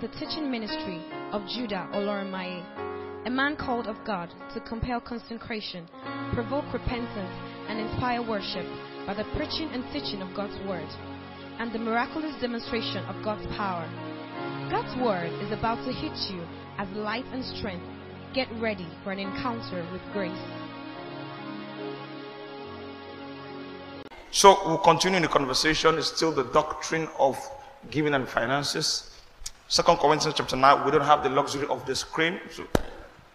to the teaching ministry of Judah Oloramaye, a man called of God to compel consecration, provoke repentance, and inspire worship by the preaching and teaching of God's word and the miraculous demonstration of God's power. God's word is about to hit you as light and strength. Get ready for an encounter with grace. So we'll continue in the conversation. It's still the doctrine of giving and finances. Second Corinthians chapter 9. We don't have the luxury of the screen. So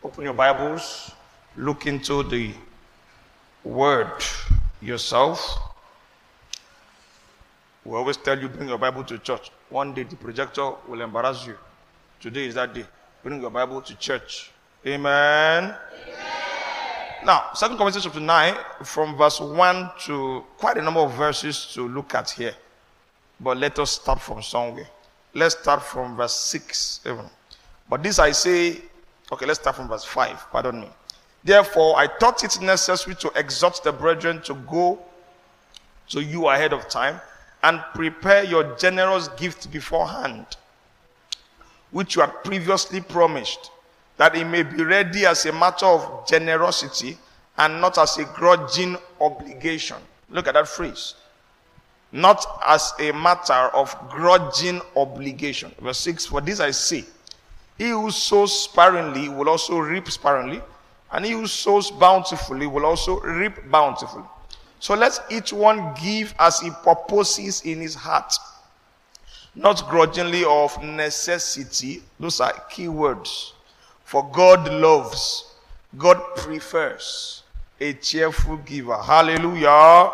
open your Bibles, look into the word yourself. We always tell you bring your Bible to church. One day the projector will embarrass you. Today is that day. Bring your Bible to church. Amen. Amen. Now, Second Corinthians chapter 9, from verse 1 to quite a number of verses to look at here. But let us start from somewhere. Let's start from verse 6 even. But this I say, okay, let's start from verse 5. Pardon me. Therefore, I thought it necessary to exhort the brethren to go to you ahead of time and prepare your generous gift beforehand, which you had previously promised, that it may be ready as a matter of generosity and not as a grudging obligation. Look at that phrase. Not as a matter of grudging obligation. Verse 6 For this I say, he who sows sparingly will also reap sparingly, and he who sows bountifully will also reap bountifully. So let each one give as he purposes in his heart, not grudgingly of necessity. Those are key words. For God loves, God prefers a cheerful giver. Hallelujah.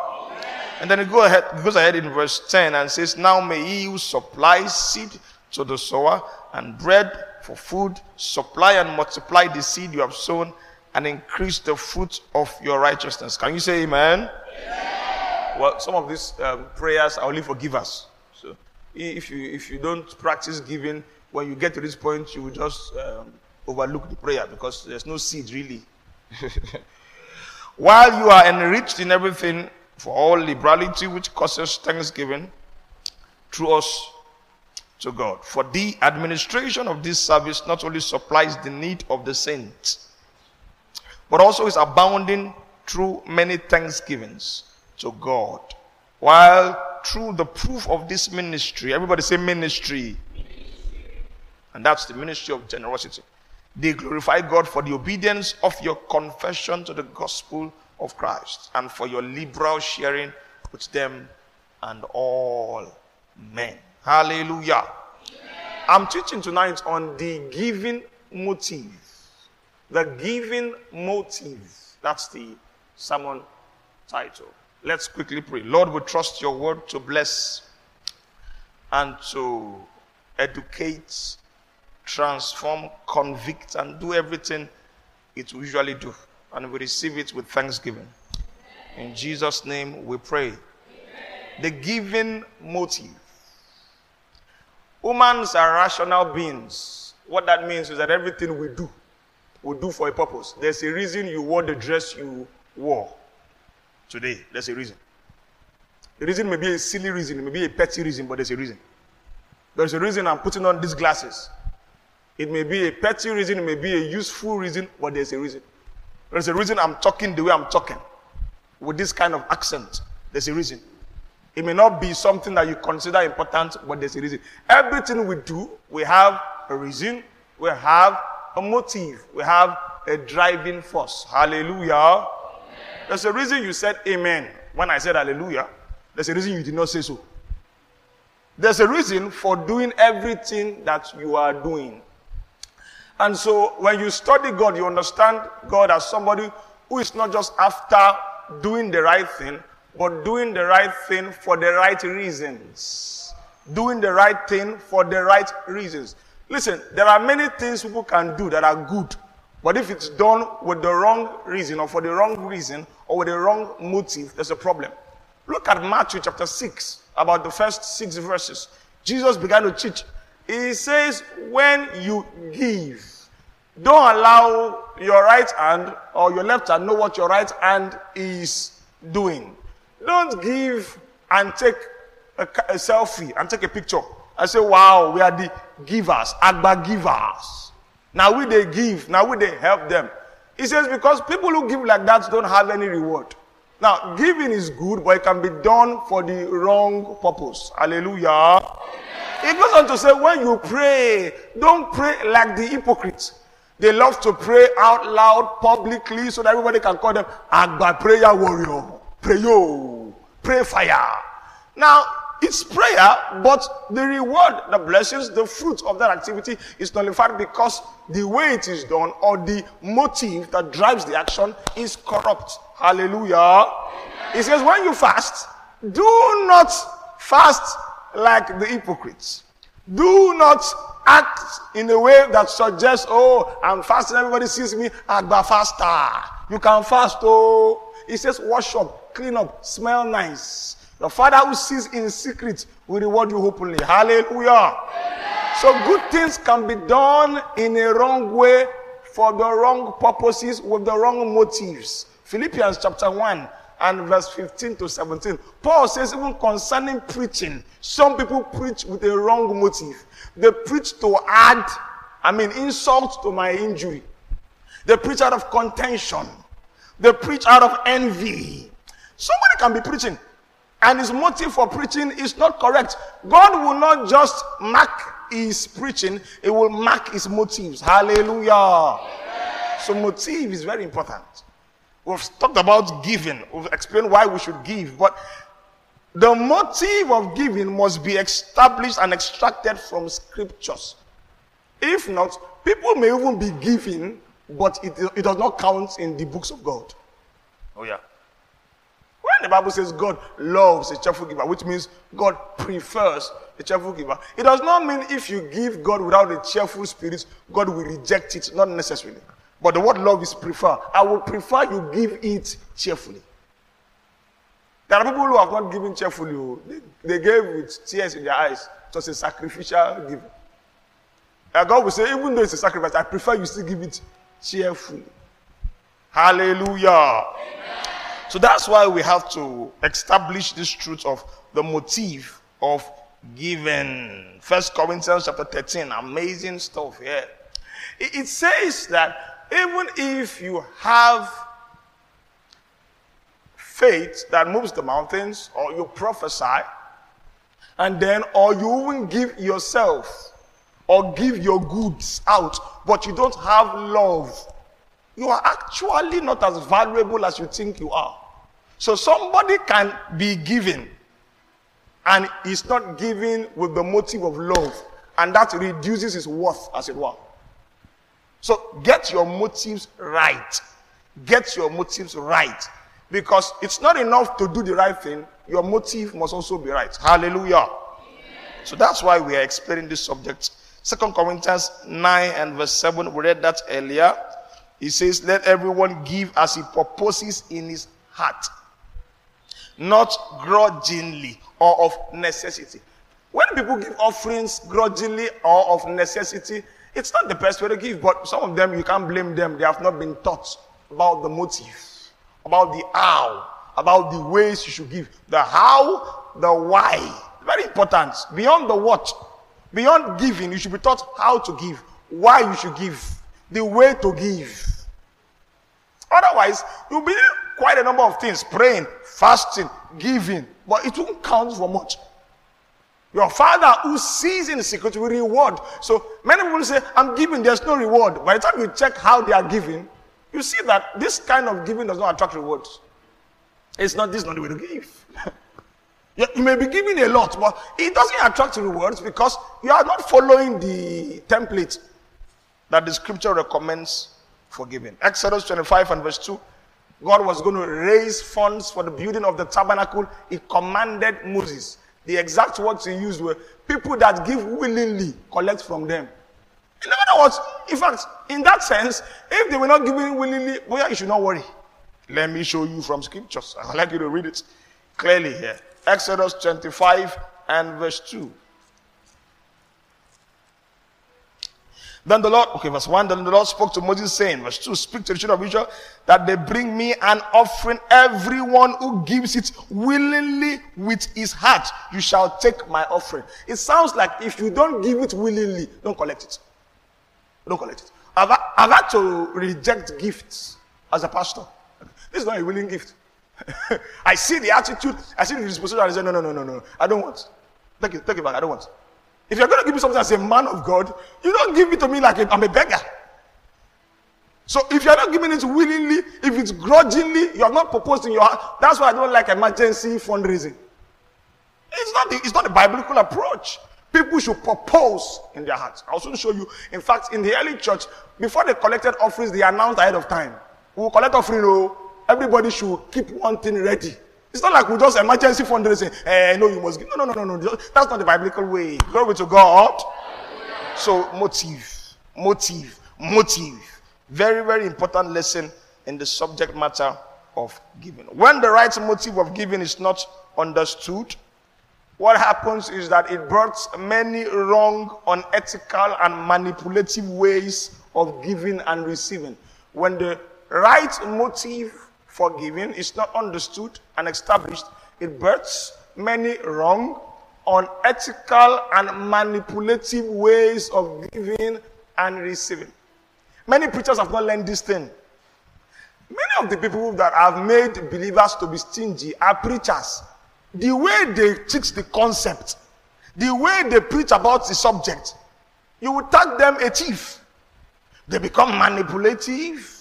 Amen. And then it go ahead, goes ahead in verse 10 and says, Now may he who supplies seed to the sower and bread for food supply and multiply the seed you have sown and increase the fruit of your righteousness. Can you say amen? Well, some of these um, prayers are only for givers. So if you if you don't practice giving, when you get to this point, you will just um, overlook the prayer because there's no seed really. While you are enriched in everything for all liberality which causes thanksgiving through us to God. For the administration of this service not only supplies the need of the saints, but also is abounding through many thanksgivings to God. While through the proof of this ministry, everybody say ministry. And that's the ministry of generosity. They glorify God for the obedience of your confession to the gospel of Christ and for your liberal sharing with them and all men. Hallelujah. I'm teaching tonight on the giving motive. The giving motive. That's the sermon title. Let's quickly pray. Lord, we trust your word to bless and to educate, transform, convict, and do everything it usually do. And we receive it with thanksgiving. In Jesus' name we pray. Amen. The giving motive. Humans are rational beings. What that means is that everything we do, we do for a purpose. There's a reason you wore the dress you wore today. There's a reason. The reason may be a silly reason, it may be a petty reason, but there's a reason. There's a reason I'm putting on these glasses. It may be a petty reason, it may be a useful reason, but there's a reason. There's a reason I'm talking the way I'm talking with this kind of accent. There's a reason. It may not be something that you consider important, but there's a reason. Everything we do, we have a reason, we have a motive, we have a driving force. Hallelujah. There's a reason you said amen when I said hallelujah. There's a reason you did not say so. There's a reason for doing everything that you are doing. And so when you study God, you understand God as somebody who is not just after doing the right thing, but doing the right thing for the right reasons. Doing the right thing for the right reasons. Listen, there are many things people can do that are good, but if it's done with the wrong reason or for the wrong reason or with the wrong motive, there's a problem. Look at Matthew chapter 6, about the first six verses. Jesus began to teach. He says, when you give, don't allow your right hand or your left hand know what your right hand is doing. Don't give and take a, a selfie and take a picture I say, wow, we are the givers, Agba givers. Now we they give, now we they help them. He says, because people who give like that don't have any reward. Now, giving is good, but it can be done for the wrong purpose. Hallelujah. It goes on to say, when you pray, don't pray like the hypocrites. They love to pray out loud publicly so that everybody can call them Agba prayer warrior. Pray yo, pray fire. Now, it's prayer, but the reward, the blessings, the fruit of that activity is nullified because the way it is done or the motive that drives the action is corrupt. Hallelujah. He says, when you fast, do not fast like the hypocrites. Do not act in a way that suggests, oh, I'm fasting, everybody sees me, Agba faster. You can fast, oh. He says, wash up, clean up, smell nice. The Father who sees in secret will reward you openly. Hallelujah. So good things can be done in a wrong way for the wrong purposes with the wrong motives. Philippians chapter 1 and verse 15 to 17. Paul says, even concerning preaching, some people preach with a wrong motive. They preach to add, I mean, insult to my injury. They preach out of contention. They preach out of envy. Somebody can be preaching and his motive for preaching is not correct. God will not just mark his preaching, it will mark his motives. Hallelujah. So, motive is very important. We've talked about giving, we've explained why we should give, but the motive of giving must be established and extracted from scriptures. If not, people may even be giving, but it, it does not count in the books of God. Oh, yeah. When the Bible says God loves a cheerful giver, which means God prefers a cheerful giver, it does not mean if you give God without a cheerful spirit, God will reject it. Not necessarily. But the word love is prefer. I would prefer you give it cheerfully. There are people who have not given cheerfully. Oh. They, they gave with tears in their eyes. Was a sacrificial giving. And God will say, even though it's a sacrifice, I prefer you still give it cheerfully. Hallelujah. Amen. So that's why we have to establish this truth of the motive of giving. First Corinthians chapter 13, amazing stuff here. It, it says that even if you have faith that moves the mountains, or you prophesy, and then, or you even give yourself, or give your goods out, but you don't have love, you are actually not as valuable as you think you are. So somebody can be given and is not given with the motive of love, and that reduces his worth, as it were. So get your motives right. Get your motives right. Because it's not enough to do the right thing, your motive must also be right. Hallelujah. So that's why we are explaining this subject. Second Corinthians 9 and verse 7, we read that earlier. He says, Let everyone give as he purposes in his heart not grudgingly or of necessity. When people give offerings grudgingly or of necessity, it's not the best way to give, but some of them you can't blame them. They have not been taught about the motive, about the how, about the ways you should give. The how, the why. Very important. Beyond the what, beyond giving, you should be taught how to give, why you should give, the way to give. Otherwise, you'll be doing quite a number of things praying, fasting, giving, but it won't count for much. Your father who sees in secret will reward. So many people say, I'm giving, there's no reward. By the time you check how they are giving, you see that this kind of giving does not attract rewards. It's not this not the way to give. you may be giving a lot, but it doesn't attract rewards because you are not following the template that the scripture recommends for giving. Exodus 25 and verse 2. God was going to raise funds for the building of the tabernacle. He commanded Moses. The exact words he used were people that give willingly collect from them. In other words, in fact, in that sense, if they were not giving willingly, well, you should not worry. Let me show you from scriptures. I'd like you to read it clearly here. Exodus 25 and verse 2. Then the Lord, okay, verse 1, then the Lord spoke to Moses, saying, verse 2, speak to the children of Israel that they bring me an offering, everyone who gives it willingly with his heart. You shall take my offering. It sounds like if you don't give it willingly, don't collect it. Don't collect it. I've, I've had to reject gifts as a pastor. This is not a willing gift. I see the attitude, I see the disposition, I say, no, no, no, no, no, I don't want. Take it, take it back, I don't want. If you're going to give me something as a man of God, you don't give it to me like i am a beggar. So if you're not giving it willingly, if it's grudgingly, you're not proposing your heart. That's why I don't like emergency fundraising. It's not the, it's not the biblical approach. People should propose in their hearts. I'll soon show you. In fact, in the early church, before they collected offerings, they announced ahead of time. We will collect offering, oh, everybody should keep one thing ready. It's not like we just emergency fundraising. Eh, no, you must give. No, no, no, no, no. That's not the biblical way. Glory to God. So, motive, motive, motive. Very, very important lesson in the subject matter of giving. When the right motive of giving is not understood, what happens is that it births many wrong, unethical, and manipulative ways of giving and receiving. When the right motive for giving is not understood and established, it births many wrong, unethical, and manipulative ways of giving and receiving. Many preachers have not learned this thing. Many of the people that have made believers to be stingy are preachers. The way they teach the concept, the way they preach about the subject, you will tag them a thief. They become manipulative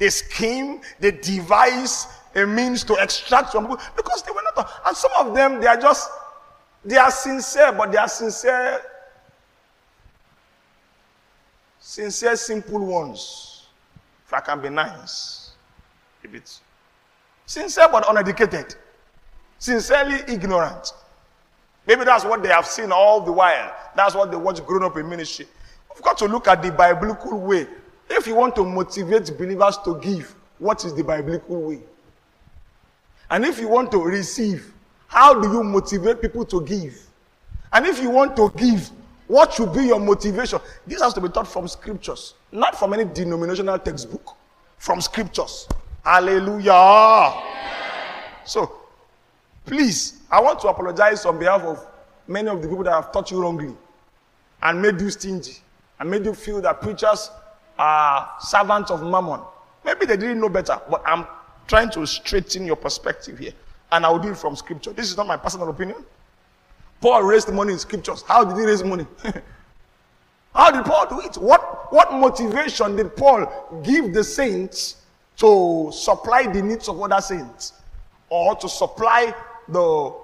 they scheme, they devise a means to extract from people because they were not. And some of them, they are just, they are sincere, but they are sincere, sincere, simple ones. If I can be nice, a bit. Sincere but uneducated. Sincerely ignorant. Maybe that's what they have seen all the while. That's what they watch growing up in ministry. We've got to look at the biblical way if you want to motivate believers to give, what is the biblical way? And if you want to receive, how do you motivate people to give? And if you want to give, what should be your motivation? This has to be taught from scriptures, not from any denominational textbook, from scriptures. Hallelujah. So, please, I want to apologize on behalf of many of the people that have taught you wrongly and made you stingy and made you feel that preachers are servants of mammon. Maybe they didn't know better, but I'm trying to straighten your perspective here. And I will do it from scripture. This is not my personal opinion. Paul raised money in scriptures. How did he raise money? How did Paul do it? What, what motivation did Paul give the saints to supply the needs of other saints? Or to supply the,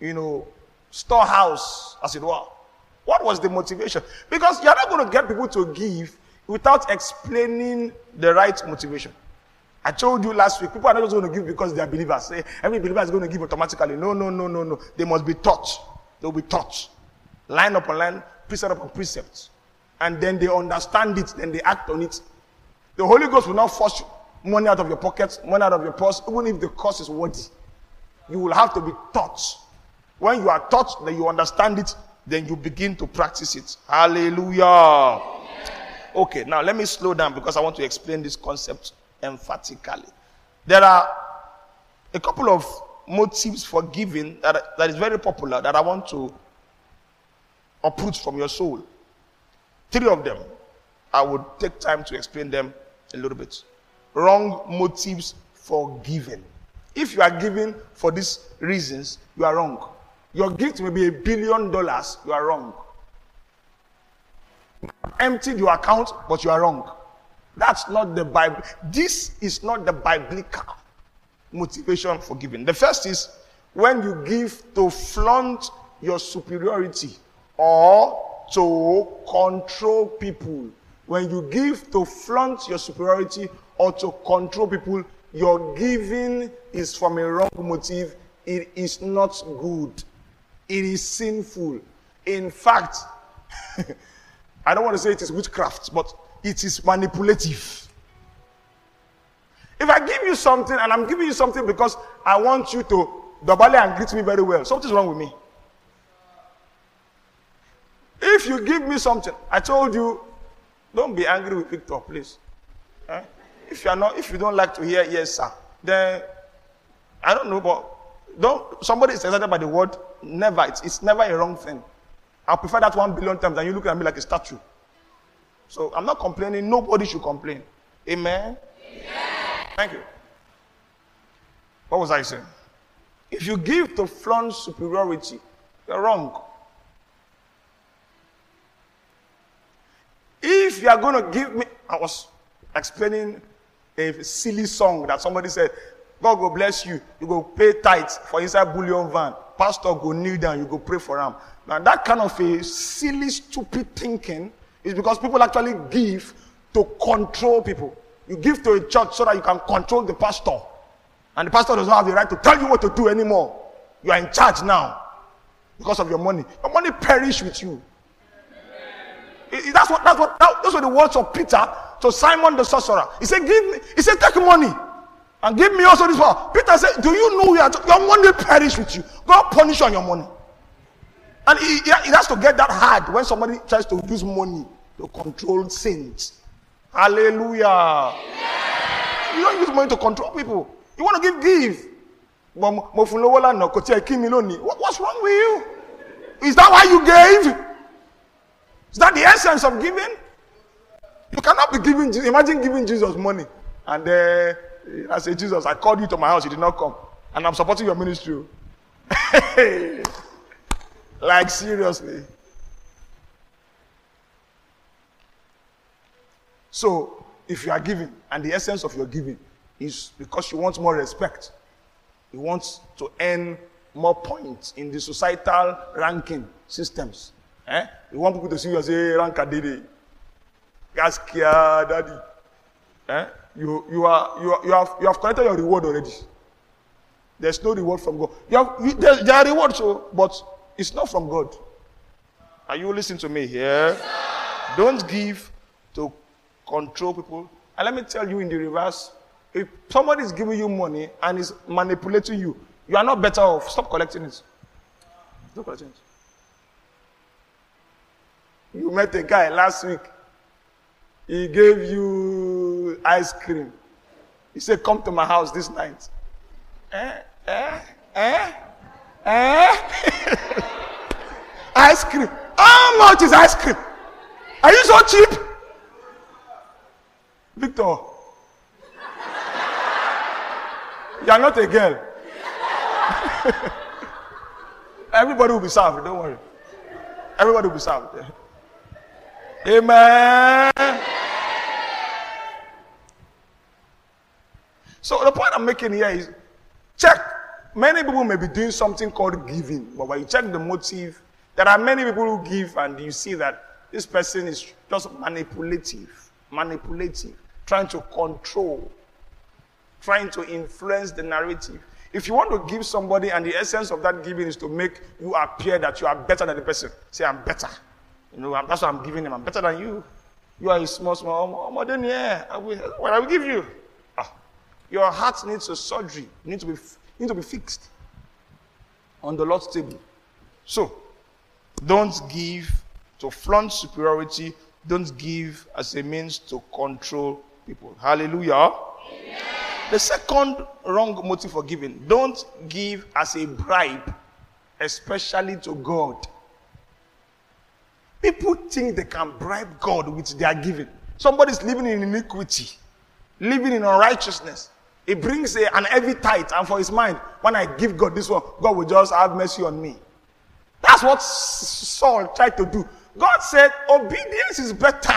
you know, storehouse, as it were? What was the motivation? Because you're not going to get people to give without explaining the right motivation. I told you last week, people are not just going to give because they are believers. Every believer is going to give automatically. No, no, no, no, no. They must be taught. They'll be taught. Line upon line, precept upon precept. And then they understand it, then they act on it. The Holy Ghost will not force money out of your pocket, money out of your purse, even if the cost is worthy. You will have to be taught. When you are taught, then you understand it, then you begin to practice it. Hallelujah. Okay, now let me slow down because I want to explain this concept emphatically. There are a couple of motives for giving that, that is very popular that I want to uproot from your soul. Three of them. I would take time to explain them a little bit. Wrong motives for giving. If you are giving for these reasons, you are wrong. Your gift may be a billion dollars, you are wrong emptied your account, but you are wrong. That's not the Bible. This is not the biblical motivation for giving. The first is when you give to flaunt your superiority or to control people. When you give to flaunt your superiority or to control people, your giving is from a wrong motive. It is not good. It is sinful. In fact, I don't want to say it is witchcraft, but it is manipulative. If I give you something and I'm giving you something because I want you to double and greet me very well, something's wrong with me. If you give me something, I told you, don't be angry with Victor, please. Eh? If you are not, if you don't like to hear yes, sir, then I don't know, but don't somebody is excited by the word. Never, it's, it's never a wrong thing. I prefer that one billion times than you look at me like a statue. So I'm not complaining. Nobody should complain. Amen. Amen. Thank you. What was I saying? If you give to flaunt superiority, you're wrong. If you are going to give me, I was explaining a silly song that somebody said, God will bless you. You go pay tithes for inside bullion van. Pastor go kneel down. You go pray for him. Now that kind of a silly, stupid thinking is because people actually give to control people. You give to a church so that you can control the pastor. And the pastor does not have the right to tell you what to do anymore. You are in charge now because of your money. Your money perish with you. That's what that's what that, those were the words of Peter to Simon the sorcerer. He said, Give me, he said, take money and give me also this power. Peter said, Do you know are, your money perish with you? God punish you on your money. And it, he, has to get that hard when somebody tries to use money to control sins. Hallelujah. Yeah. You don't use money to control people. You want to give, give. What's wrong with you? Is that why you gave? Is that the essence of giving? You cannot be giving, imagine giving Jesus money. And uh, I say, Jesus, I called you to my house, you did not come. And I'm supporting your ministry. like, seriously. So, if you are giving, and the essence of your giving is because you want more respect, you want to earn more points in the societal ranking systems. Eh? You want people to see you as a rank daddy. Gaskia daddy. Eh? You, you, are, you, are, you, have, you have collected your reward already. There's no reward from God. You have, you, there, there are rewards, so, but it's not from God. Are you listening to me here? Don't give to control people. And let me tell you in the reverse if somebody is giving you money and is manipulating you, you are not better off. Stop collecting it. Stop collecting it. You met a guy last week. He gave you ice cream. He said, Come to my house this night. Eh? Eh? Eh? Eh? ice cream. How much is ice cream? Are you so cheap? Victor, you are not a girl. Everybody will be served, don't worry. Everybody will be served. Amen. So the point I'm making here is check. Many people may be doing something called giving, but when you check the motive, there are many people who give and you see that this person is just manipulative, manipulative, trying to control, trying to influence the narrative. If you want to give somebody and the essence of that giving is to make you appear that you are better than the person, say, I'm better. You know, that's what I'm giving him. I'm better than you. You are a small, small, more than yeah. What I will give you. Ah, your heart needs a surgery. You need to be, need to be fixed on the Lord's table. So, don't give to flaunt superiority. Don't give as a means to control people. Hallelujah. Amen. The second wrong motive for giving don't give as a bribe, especially to God. People think they can bribe God with their giving. Somebody's living in iniquity, living in unrighteousness. He brings a, an heavy tithe, and for his mind, when I give God this one, God will just have mercy on me. That's what Saul tried to do. God said, Obedience is better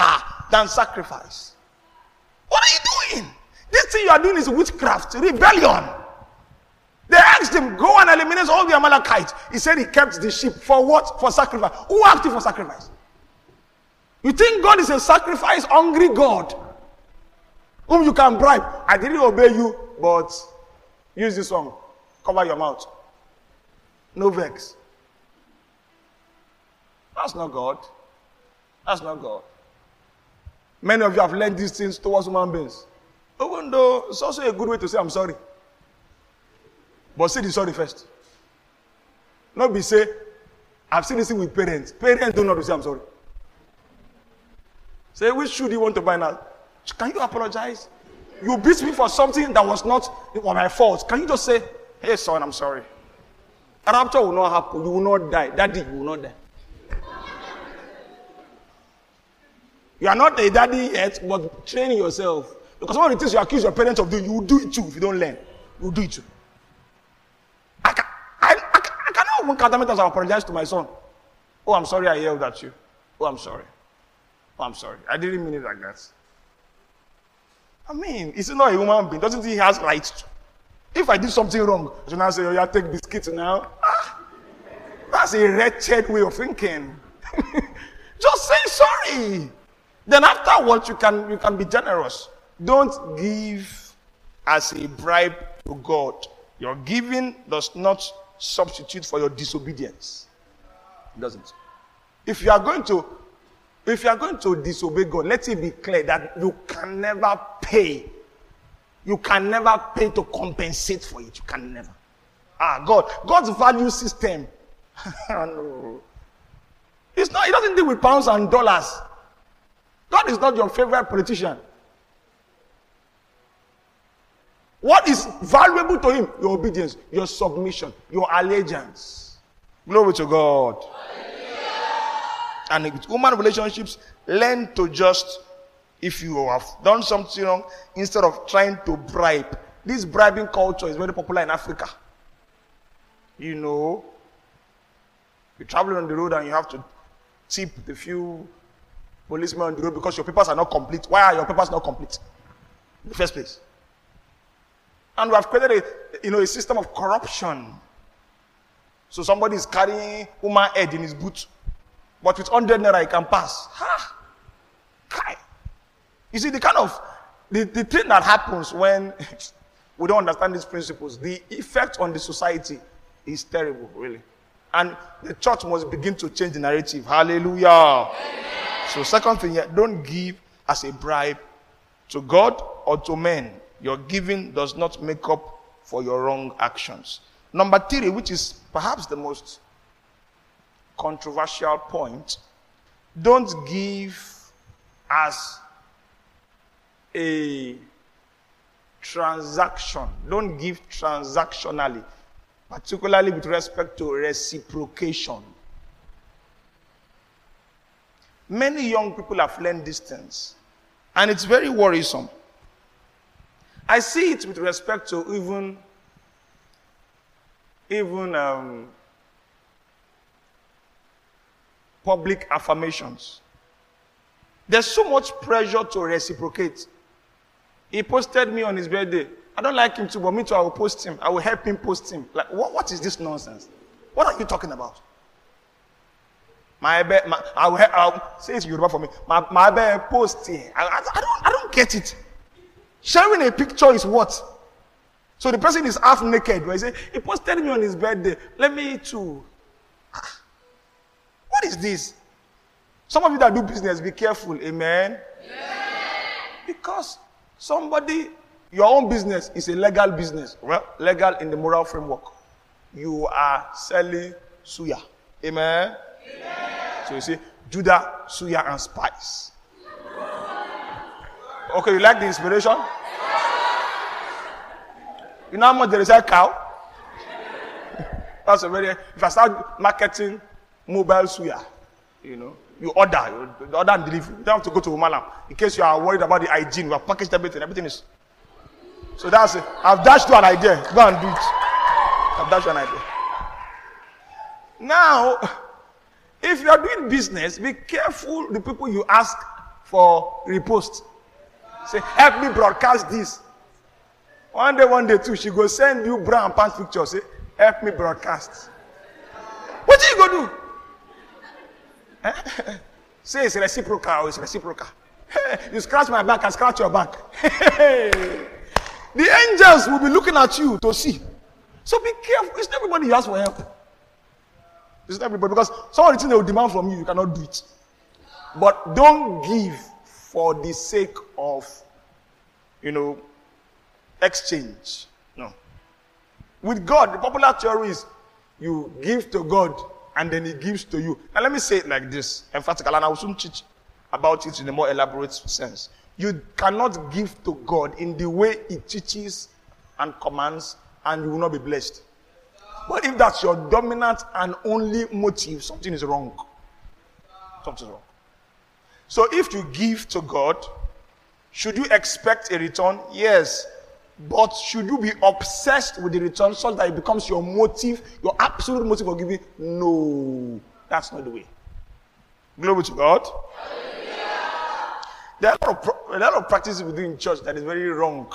than sacrifice. What are you doing? This thing you are doing is witchcraft, rebellion. They asked him, Go and eliminate all the Amalekites. He said he kept the sheep. For what? For sacrifice. Who asked you for sacrifice? You think God is a sacrifice hungry God whom you can bribe? I didn't obey you, but use this one. Cover your mouth. No vex. That's not God. That's not God. Many of you have learned these things towards human beings. Even though it's also a good way to say, I'm sorry. But say the sorry first. Not be say, I've seen this thing with parents. Parents don't know to say, I'm sorry. Say, which shoe do you want to buy now? Can you apologize? You beat me for something that was not my fault. Can you just say, hey, son, I'm sorry? A rapture will not happen. You will not die. Daddy, you will not die. You are not a daddy yet, but train yourself. Because one of the things you accuse your parents of doing, you will do it too if you don't learn. You will do it too. I, can, I, I, cannot even count how I apologize to my son. Oh, I'm sorry I yelled at you. Oh, I'm sorry. Oh, I'm sorry. I didn't mean it like that. I mean, is he not a human being? Doesn't he has rights to? If I did something wrong, I should now say, oh, yeah, take biscuits now. Ah, that's a wretched way of thinking. Just say sorry. Then afterwards, you can, you can be generous. Don't give as a bribe to God. Your giving does not substitute for your disobedience. It doesn't. If you are going to if you are going to disobey God, let it be clear that you can never pay. You can never pay to compensate for it. You can never. Ah, God, God's value system. no. It's not, it doesn't deal with pounds and dollars. God is not your favorite politician. What is valuable to him? Your obedience, your submission, your allegiance. Glory to God. And with human relationships, learn to just, if you have done something wrong, instead of trying to bribe. This bribing culture is very popular in Africa. You know, you're traveling on the road and you have to tip the few policemen on the road because your papers are not complete. Why are your papers not complete? In the first place. And we have created a, you know, a system of corruption. So somebody is carrying woman head in his boot, but with 100 naira he can pass. Ha! Kai. You see, the kind of, the, the thing that happens when we don't understand these principles, the effect on the society is terrible, really. And the church must begin to change the narrative. Hallelujah. Amen. So, second thing here, don't give as a bribe to God or to men. Your giving does not make up for your wrong actions. Number three, which is perhaps the most controversial point, don't give as a transaction. Don't give transactionally, particularly with respect to reciprocation. Many young people have learned these things, and it's very worrisome. I see it with respect to even, even um, public affirmations. There's so much pressure to reciprocate. He posted me on his birthday. I don't like him too, but me too, I will post him. I will help him post him. Like, what, what is this nonsense? What are you talking about? My, my I will, I will say it Yoruba for me. My, my post here. I, I, I, don't, I don't get it. Sharing a picture is what? So the person is half naked. Right? He say, he posted me on his birthday. Let me too. What is this? Some of you that do business, be careful. Amen. Yeah. Because somebody, your own business is a legal business. Well, legal in the moral framework. You are selling suya. Amen. So you see, Judah, suya, and spice. Okay, you like the inspiration? You know how much they sell cow? That's a very, if I start marketing mobile suya, you know, you order, you order and deliver. You don't have to go to Umalam. In case you are worried about the hygiene, we have packaged everything, everything is. So that's it. I've dashed you an idea. Go and do it. I've dashed you an idea. Now, if you are doing business, be careful the people you ask for repost. Say, help me broadcast this. One day, one day, too, she go send you brown pants picture. Say, help me broadcast. What are you going to do? Eh? Say it's reciprocal, it's reciprocal. you scratch my back, I scratch your back. the angels will be looking at you to see. So be careful. It's not everybody you ask for help. It's not everybody because some of the things they will demand from you, you cannot do it. But don't give for the sake of, you know, exchange. No. With God, the popular theory is you give to God and then he gives to you. Now let me say it like this, emphatically, and I will soon teach about it in a more elaborate sense. You cannot give to God in the way He teaches and commands, and you will not be blessed. But if that's your dominant and only motive, something is wrong. Something is wrong. So if you give to God, should you expect a return? Yes. But should you be obsessed with the return such that it becomes your motive, your absolute motive for giving? No, that's not the way. Glory to God. There are, a lot, of, a lot of practices we do in church that is very wrong.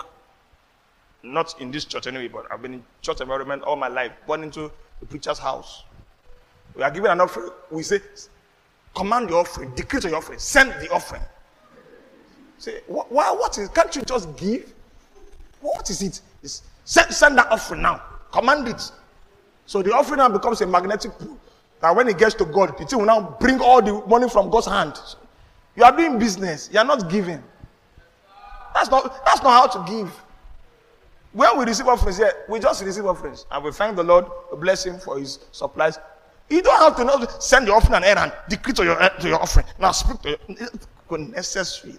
Not in this church anyway, but I've been in church environment all my life, born into the preacher's house. We are given an offering. We say, command the offering, decree to your offering, send the offering. Say, wh- why, what is, can't you just give? What is it? Send, send that offering now. Command it. So the offering now becomes a magnetic pull. That when it gets to God, it will now bring all the money from God's hand. You are doing business. You are not giving. That's not, that's not how to give. When we receive offerings here, we just receive offerings. And we thank the Lord, bless Him for His supplies. You don't have to send your offering and errand, decree to your, eh, to your offering. Now speak to your, necessary.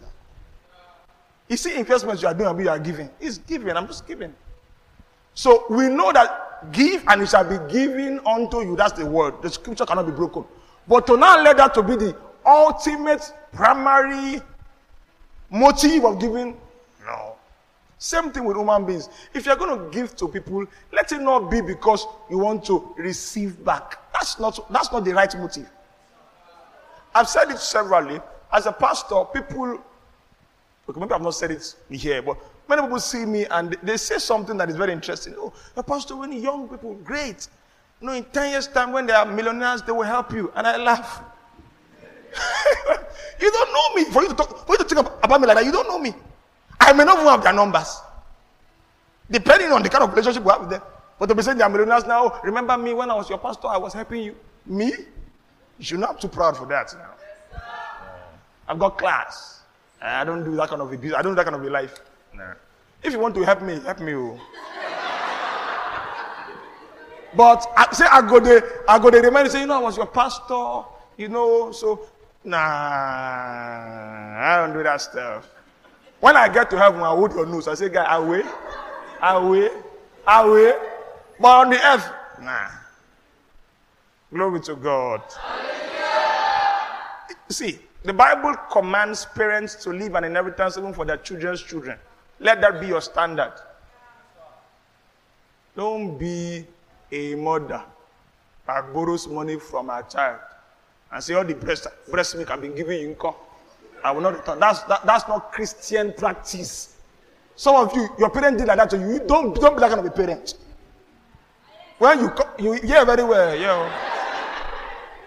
You see investments you are doing, you are giving. It's giving. I'm just giving. So we know that give and it shall be given unto you. That's the word. The scripture cannot be broken. But to now let that to be the ultimate primary motive of giving, no. Same thing with human beings. If you're going to give to people, let it not be because you want to receive back. That's not, that's not the right motive. I've said it severally. As a pastor, people, okay, maybe I've not said it here, but many people see me and they say something that is very interesting. Oh, a pastor, when young people, great. You know, in 10 years' time, when they are millionaires, they will help you. And I laugh. you don't know me. For you to talk, for you to think about me like that, you don't know me. I may not even have their numbers. Depending on the kind of relationship we have with them. But to be saying they are millionaires now, remember me when I was your pastor, I was helping you. Me? You should not be too proud for that now. I've got class. I don't do that kind of abuse. I don't do that kind of a life. Nah. If you want to help me, help me. Oh. but I say I go there, I go there remind you, say, you know, I was your pastor, you know, so nah, I don't do that stuff. When I get to heaven, I hold your nose. I say, guy, away, away, away. But on the earth, nah. Glory to God. See, the Bible commands parents to leave an inheritance even for their children's children. Let that be your standard. Don't be a mother that borrows money from her child and say all the breast, breast milk I've been giving you income. I will not return. That's, that, that's not Christian practice. Some of you, your parents did like that to you. You don't, don't be that kind of a parent. When you, you hear very well, yeah.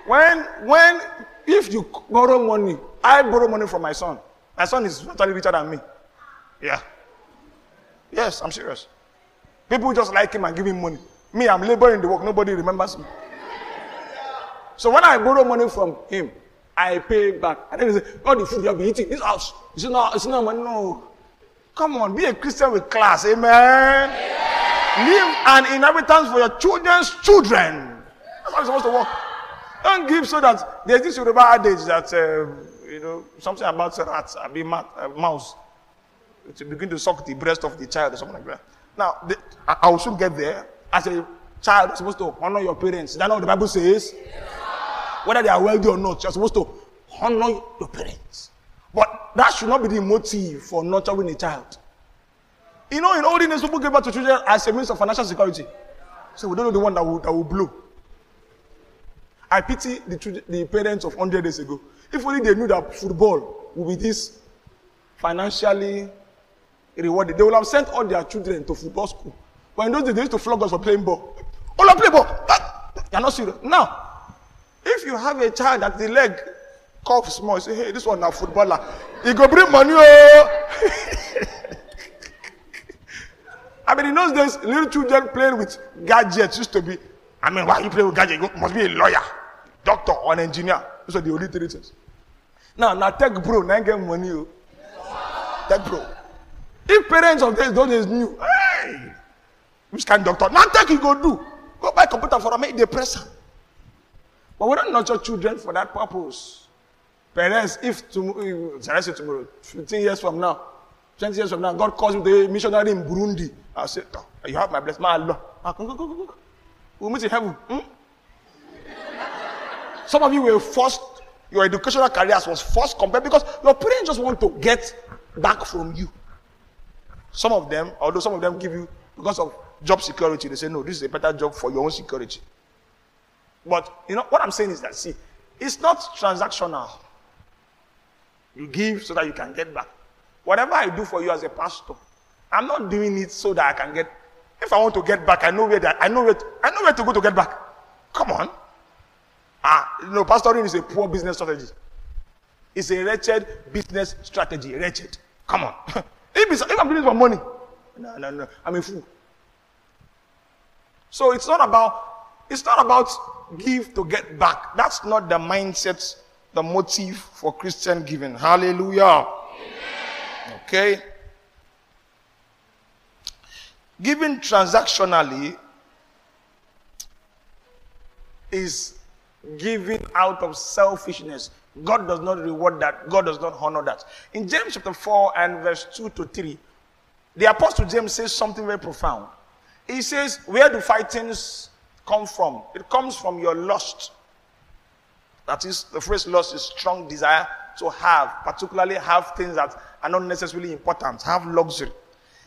When, when, if you borrow money, I borrow money from my son. My son is totally richer than me. Yeah. Yes, I'm serious. People just like him and give him money. Me, I'm laboring the work. Nobody remembers me. So when I borrow money from him, I pay back. And then he say, all the food you have been eating, this house. It's not, it's not money. No. Come on, be a Christian with class. Amen. Leave an inheritance for your children's children. That's how it's supposed to work. Don't give so that there's this Yoruba adage that, uh, you know, something about rats, a be ma- uh, mouse, to begin to suck the breast of the child or something like that. Now, the, I, I will soon get there. As a child, you're supposed to honor your parents. Is that not what the Bible says? Whether they are wealthy or not, you're supposed to honor your parents. But that should not be the motive for nurturing a child. You know, in olden days, people give birth to children as a means of financial security. So we don't know the one that will, that will blow. I pity the, the parents of 100 days ago. If only they knew that football would be this financially rewarded, they would have sent all their children to football school. But in those days, they used to flog us for playing ball. Oh, play ball. You're not serious. Now, if you have a child that the leg cough small, say, hey, this one now footballer. He go bring money. Oh. I mean, in those days, little children playing with gadgets used to be, I mean, why you play with gadgets? You must be a lawyer, doctor, or an engineer. Those are the only three things. Now, now tech bro, now get money. Oh. Tech bro. If parents of those days knew, hey, which kind doctor? Now tech you go do. Go buy computer for a make press. But we don't nurture children for that purpose. Parents, if tomorrow, tomorrow, 15 years from now, 20 years from now, God calls you a missionary in Burundi, I'll say, oh, You have my blessing, my Allah. I'll go, go, go, go. We'll meet in heaven. Hmm? Some of you were forced, your educational careers was forced compared because your parents just want to get back from you. Some of them, although some of them give you, because of job security, they say, no, this is a better job for your own security. But, you know, what I'm saying is that, see, it's not transactional. You give so that you can get back. Whatever I do for you as a pastor, I'm not doing it so that I can get. If I want to get back, I know where that I know where to, I know where to go to get back. Come on. Ah, you know, pastoring is a poor business strategy. It's a wretched business strategy. Wretched. Come on. if, if I'm doing it for money, no, no, no. I'm a fool. So it's not about it's not about give to get back. That's not the mindset, the motive for Christian giving. Hallelujah. Amen. Okay. Giving transactionally is giving out of selfishness. God does not reward that. God does not honor that. In James chapter 4 and verse 2 to 3, the apostle James says something very profound. He says, Where do fightings come from? It comes from your lust. That is, the phrase lust is strong desire to have, particularly have things that are not necessarily important, have luxury.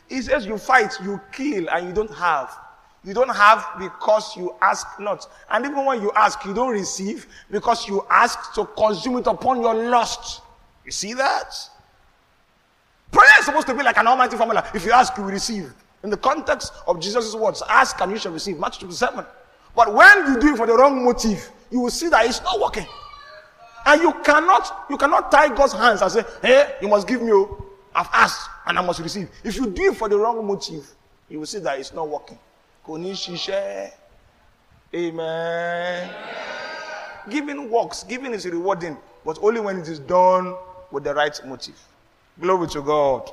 He says you fight, you kill, and you don't have. You don't have because you ask not. And even when you ask, you don't receive because you ask to consume it upon your lust. You see that? Prayer is supposed to be like an almighty formula. If you ask, you will receive. In the context of Jesus' words, ask and you shall receive. Matthew 27. But when you do it for the wrong motive, you will see that it's not working. And you cannot, you cannot tie God's hands and say, hey, you must give me, oh, I've asked and I must receive. If you do it for the wrong motive, you will see that it's not working. Amen. Amen. Giving works. Giving is rewarding, but only when it is done with the right motive. Glory to God.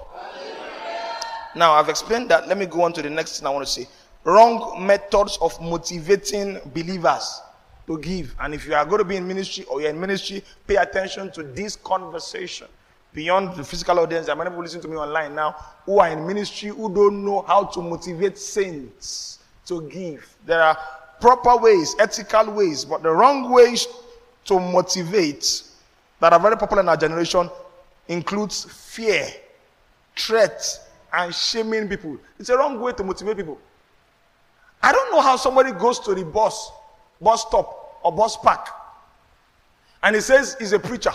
Now, I've explained that. Let me go on to the next thing I want to say. Wrong methods of motivating believers to give. And if you are going to be in ministry or you're in ministry, pay attention to this conversation. Beyond the physical audience, there are many people listening to me online now who are in ministry who don't know how to motivate saints to give. There are proper ways, ethical ways, but the wrong ways to motivate that are very popular in our generation includes fear, threat, and shaming people. It's a wrong way to motivate people. I don't know how somebody goes to the bus, bus stop, or bus park, and he says he's a preacher.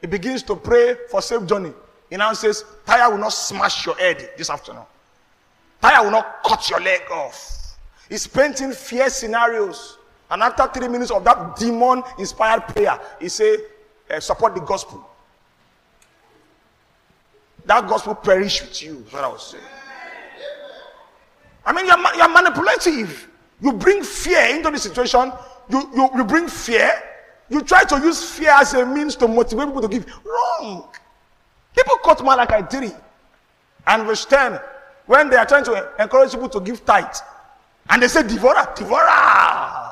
He begins to pray for safe journey. He now says, Tire will not smash your head this afternoon. Tire will not cut your leg off. He's painting fear scenarios. And after three minutes of that demon inspired prayer, he say, uh, support the gospel. That gospel perish with you, what I was saying. I mean, you're, you're manipulative. You bring fear into the situation. You, you, you bring fear. You try to use fear as a means to motivate people to give. Wrong. People quote Malachi 3 and verse 10 when they are trying to encourage people to give tithe. And they say, Devourer, Devourer.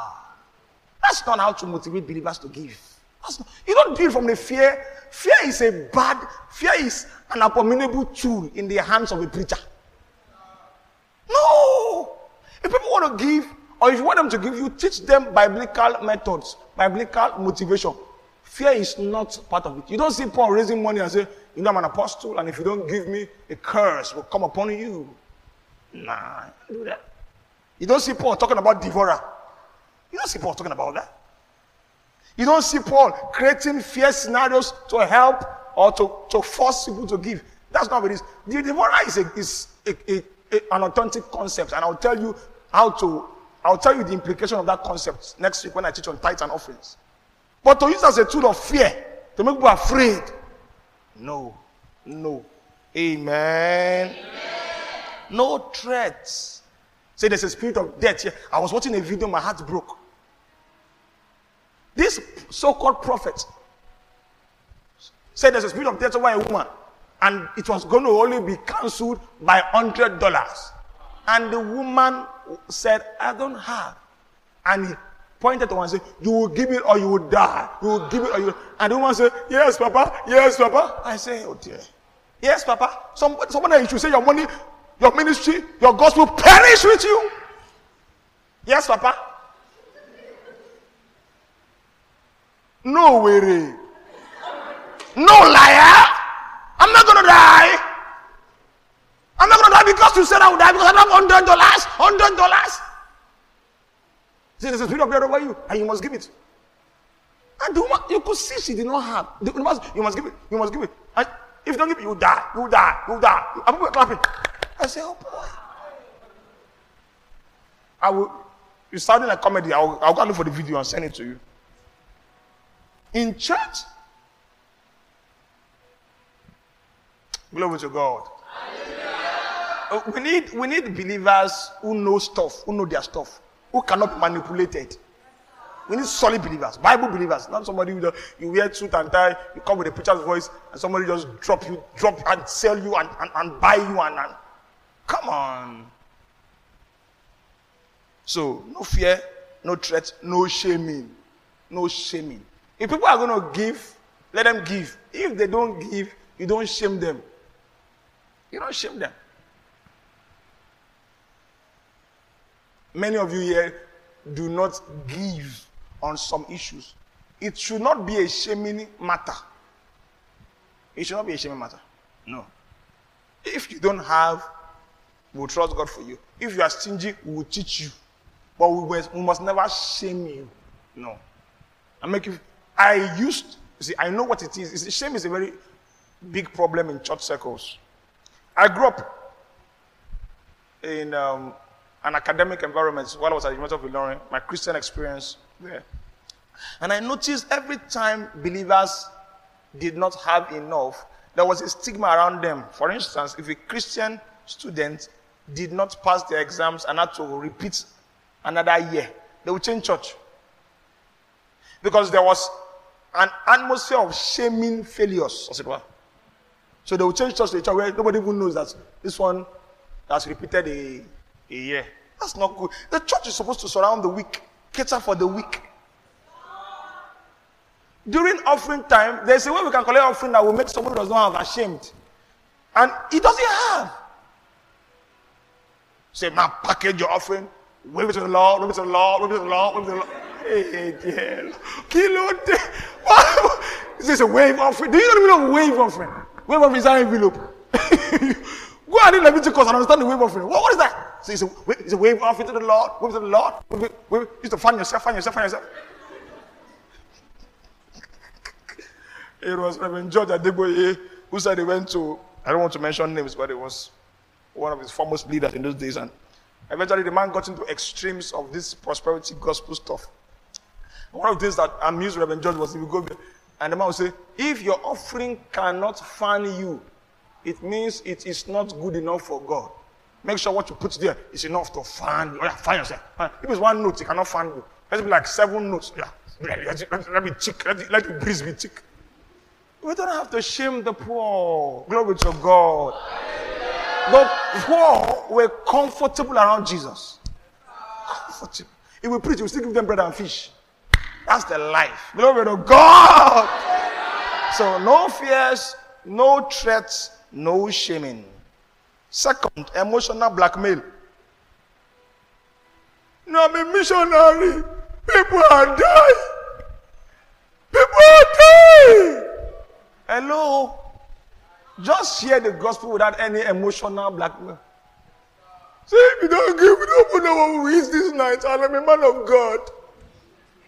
That's not how to motivate believers to give. Not, you don't do it from the fear. Fear is a bad, fear is an abominable tool in the hands of a preacher. No! If people want to give, or if you want them to give, you teach them biblical methods, biblical motivation. Fear is not part of it. You don't see Paul raising money and say, You know, I'm an apostle, and if you don't give me, a curse will come upon you. Nah, do that. You don't see Paul talking about devourer. You don't see Paul talking about that. You don't see Paul creating fear scenarios to help or to, to force people to give. That's not what it is. The devourer is, a, is a, a, an authentic concept, and I'll tell you how to. I'll tell you the implication of that concept next week when I teach on tithes and offerings. But to use as a tool of fear to make people afraid, no, no, amen. amen. No threats. Say there's a spirit of death here. I was watching a video, my heart broke. This so-called prophet said there's a spirit of death over a woman and it was going to only be cancelled by hundred dollars. And the woman said, I don't have. And he pointed to one and said, You will give it or you will die. You will give it or you And the woman said, Yes, Papa. Yes, Papa. I say, Oh dear. Yes, Papa. Some, someone else should say your money, your ministry, your gospel perish with you. Yes, Papa. No way. No liar. I'm not gonna die. I'm not gonna die because you said I would die because I have hundred dollars. Hundred dollars. See, there's a spirit of God over you, and you must give it. And the woman, you could see she did not have. The, you, must, you must give it. You must give it. And if you don't give it, you die. You die. You die. People clapping. I say, oh boy. I will. It's sounding like comedy. I'll, I'll go look for the video and send it to you. In church, glory to God. Uh, we need we need believers who know stuff, who know their stuff, who cannot be manipulated. We need solid believers, Bible believers, not somebody who you wear suit and tie, you come with a preacher's voice, and somebody just drop you, drop and sell you and, and, and buy you and, and come on. So no fear, no threat, no shaming, no shaming. If people are going to give, let them give. If they don't give, you don't shame them. You don't shame them. Many of you here do not give on some issues. It should not be a shaming matter. It should not be a shaming matter. No. If you don't have, we'll trust God for you. If you are stingy, we will teach you. But we must, we must never shame you. No. I make you. I used. See, I know what it is. shame is a very big problem in church circles. I grew up in um, an academic environment while I was at the University of Ilorin, my Christian experience there. And I noticed every time believers did not have enough, there was a stigma around them. For instance, if a Christian student did not pass their exams and had to repeat another year, they would change church. Because there was an atmosphere of shaming failures, as it were. So they will change church to a church where nobody even knows that this one has repeated a, a year. That's not good. The church is supposed to surround the weak, cater for the weak. During offering time, there's a way we can collect offering that will make someone who does not have ashamed. And he doesn't have. Say, now package your offering, wave it to the Lord, wave it to the Lord, wave it to the Lord, wave it to the Lord. Hey, dear. Kilo. This is a wave offering. Do you know wave offering? Wave of is envelope. Go and read Leviticus and understand the wave offering. What, what is that? So it's a, it's a wave offering to the Lord, wave to the Lord. Wave, wave, just to find yourself, find yourself, find yourself. it was Reverend George Adegboye who said he went to, I don't want to mention names, but it was one of his foremost leaders in those days. And eventually the man got into extremes of this prosperity gospel stuff. One of the things that amused Reverend George was he would go and the man would say, if your offering cannot fan you, it means it is not good enough for God. Make sure what you put there is enough to fan you. Oh, yeah, fan yourself. If it's one note, it cannot fan you. Let it be like seven notes. Yeah. Let, let, let me tick. Let, let the breeze be. We don't have to shame the poor. Glory to God. The poor were comfortable around Jesus. Comfortable. If we preach, we still give them bread and fish. That's the life. Glory to God. So no fears, no threats, no shaming. Second, emotional blackmail. No, I'm a missionary. People are dying. People are dying. Hello. Just share the gospel without any emotional blackmail. Say, if you don't give, we don't know what we this night. I'm a man of God.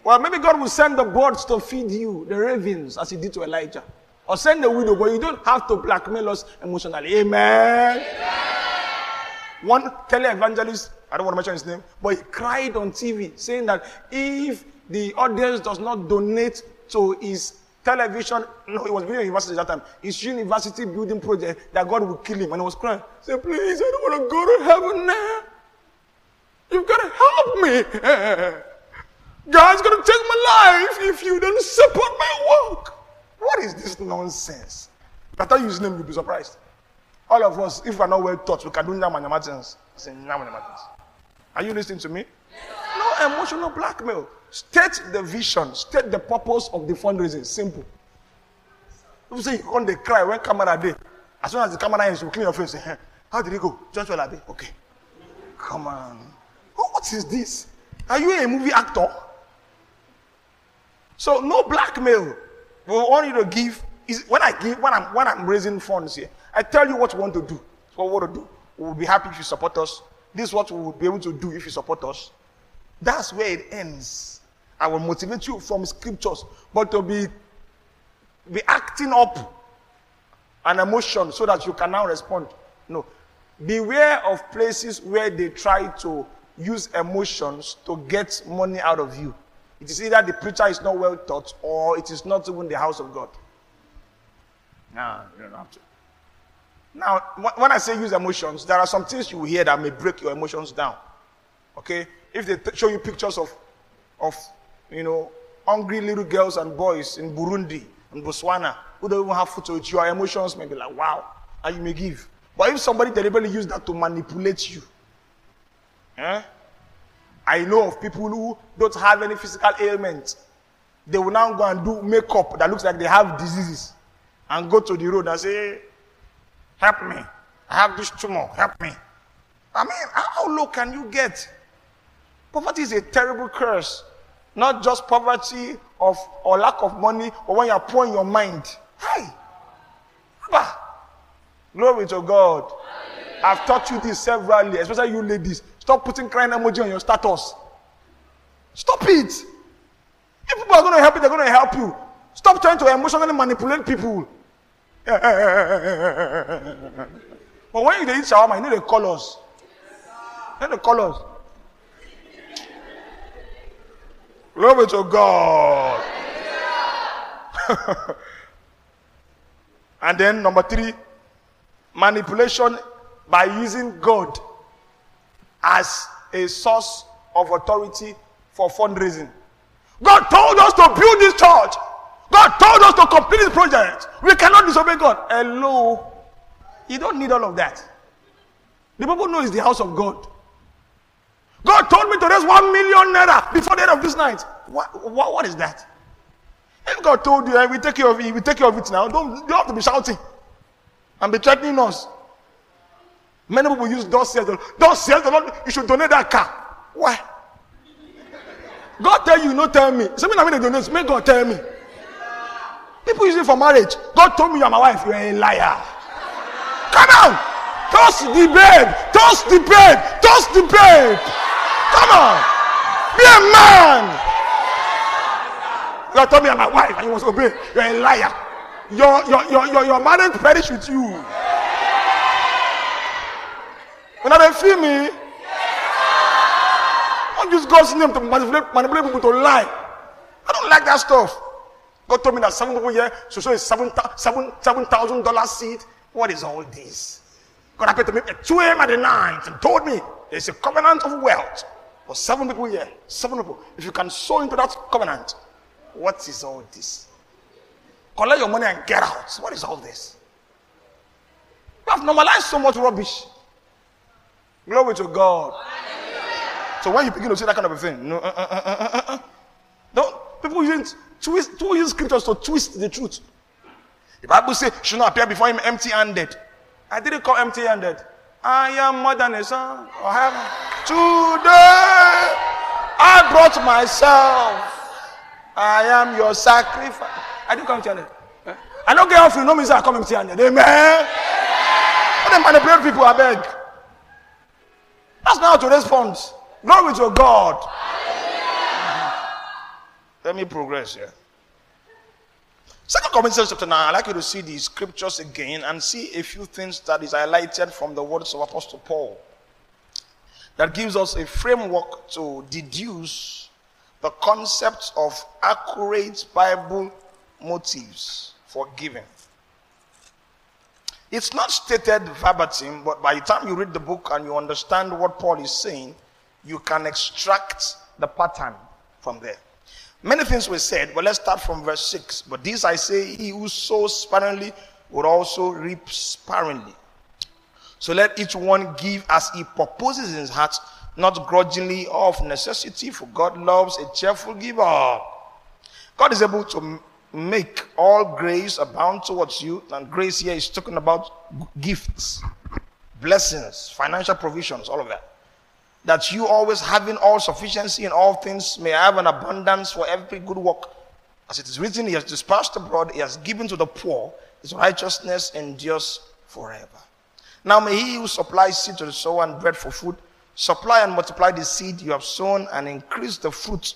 Well, maybe God will send the birds to feed you, the ravens, as he did to Elijah. Or send the widow, but you don't have to blackmail us emotionally. Amen. Amen. One televangelist, I don't want to mention his name, but he cried on TV saying that if the audience does not donate to his television, no, he was building a university at that time, his university building project, that God will kill him. And he was crying. He said, please, I don't want to go to heaven now. You've got to help me. God's going to take my life if you don't support my work. What is this nonsense? If I tell you his name, you'll be surprised. All of us, if we're not well taught, we can do. Say Nyamanya Are you listening to me? No, emotional blackmail. State the vision, state the purpose of the fundraising. Simple. People say you can't they cry when camera day. As soon as the camera ends, you clean your face. Say, hey, how did it go? Just well. Okay. Come on. What is this? Are you a movie actor? So no blackmail. We want you to give. Is when I give when I'm when I'm raising funds here, I tell you what we want to do. What we want to do. We will be happy if you support us. This is what we will be able to do if you support us. That's where it ends. I will motivate you from scriptures, but to be be acting up an emotion so that you can now respond. No. Beware of places where they try to use emotions to get money out of you. It is either the preacher is not well taught or it is not even the house of God. No, you don't have to. Now, when I say use emotions, there are some things you will hear that may break your emotions down. Okay? If they show you pictures of, of, you know, hungry little girls and boys in Burundi and Botswana who don't even have food to eat, your emotions may be like, wow, and you may give. But if somebody deliberately use that to manipulate you, eh? I know of people who don't have any physical ailment. They will now go and do makeup that looks like they have diseases and go to the road and say, Help me. I have this tumor. Help me. I mean, how low can you get? Poverty is a terrible curse. Not just poverty of or lack of money, but when you are poor in your mind. Hi. Glory to God. I've taught you this severally, especially you ladies. Stop putting crying emoji on your status. Stop it. If people are going to help you, they're going to help you. Stop trying to emotionally manipulate people. but when you eat shawarma, you need the colors. You need the colors. Glory to God. and then number three, manipulation by using God as a source of authority for fundraising. God told us to build this church. God told us to complete this project. We cannot disobey God. Hello. You don't need all of that. The people know it's the house of God. God told me to raise one million naira before the end of this night. What, what, what is that? If God told you, eh, we take care of it, we take care of it now. Don't you don't have to be shouting and be threatening us. Many people use don't sell the don't sell the Lord. You should donate that car. Why? God tell you, not tell me. Something I mean they donate, make God tell me. People use it for marriage. God told me you're my wife. You're a liar. Come on. Toss the babe. Toss the babe. Toss the babe. Come on. Be a man. God told me you're my wife and you must obey. You're a liar. Your, your, your, your, your marriage perish with you. When I feel me, don't use God's name to manipulate, manipulate people to lie. I don't like that stuff. God told me that seven people here so so is seven seven seven thousand dollar seed. What is all this? God appeared to me at 2 a.m. at the night and told me there's a covenant of wealth for seven people here. Seven people. If you can sow into that covenant, what is all this? Collect your money and get out. What is all this? We have normalized so much rubbish. Glory to God. So when you begin to say that kind of a thing, no, uh, uh, uh, uh, don't people use twist, people use scriptures to twist the truth. The Bible says, "Should not appear before him empty-handed." I didn't call empty-handed. I am more than a son or heaven. Today, I brought myself. I am your sacrifice. I didn't come empty-handed. I don't get off you. No means I come empty-handed. Amen. Let them manipulate people. I beg. Not how to respond. Glory to God. Let me progress here. Second Corinthians chapter 9, I'd like you to see the scriptures again and see a few things that is highlighted from the words of Apostle Paul. That gives us a framework to deduce the concept of accurate Bible motives for giving. It's not stated verbatim, but by the time you read the book and you understand what Paul is saying, you can extract the pattern from there. Many things were said, but let's start from verse 6. But this I say, he who sows sparingly will also reap sparingly. So let each one give as he proposes in his heart, not grudgingly or of necessity, for God loves a cheerful giver. God is able to make all grace abound towards you, and grace here is talking about gifts, blessings, financial provisions, all of that. That you always having all sufficiency in all things may have an abundance for every good work. As it is written, He has dispersed abroad, He has given to the poor, His righteousness endures forever. Now may He who supplies seed to the sower and bread for food supply and multiply the seed you have sown and increase the fruit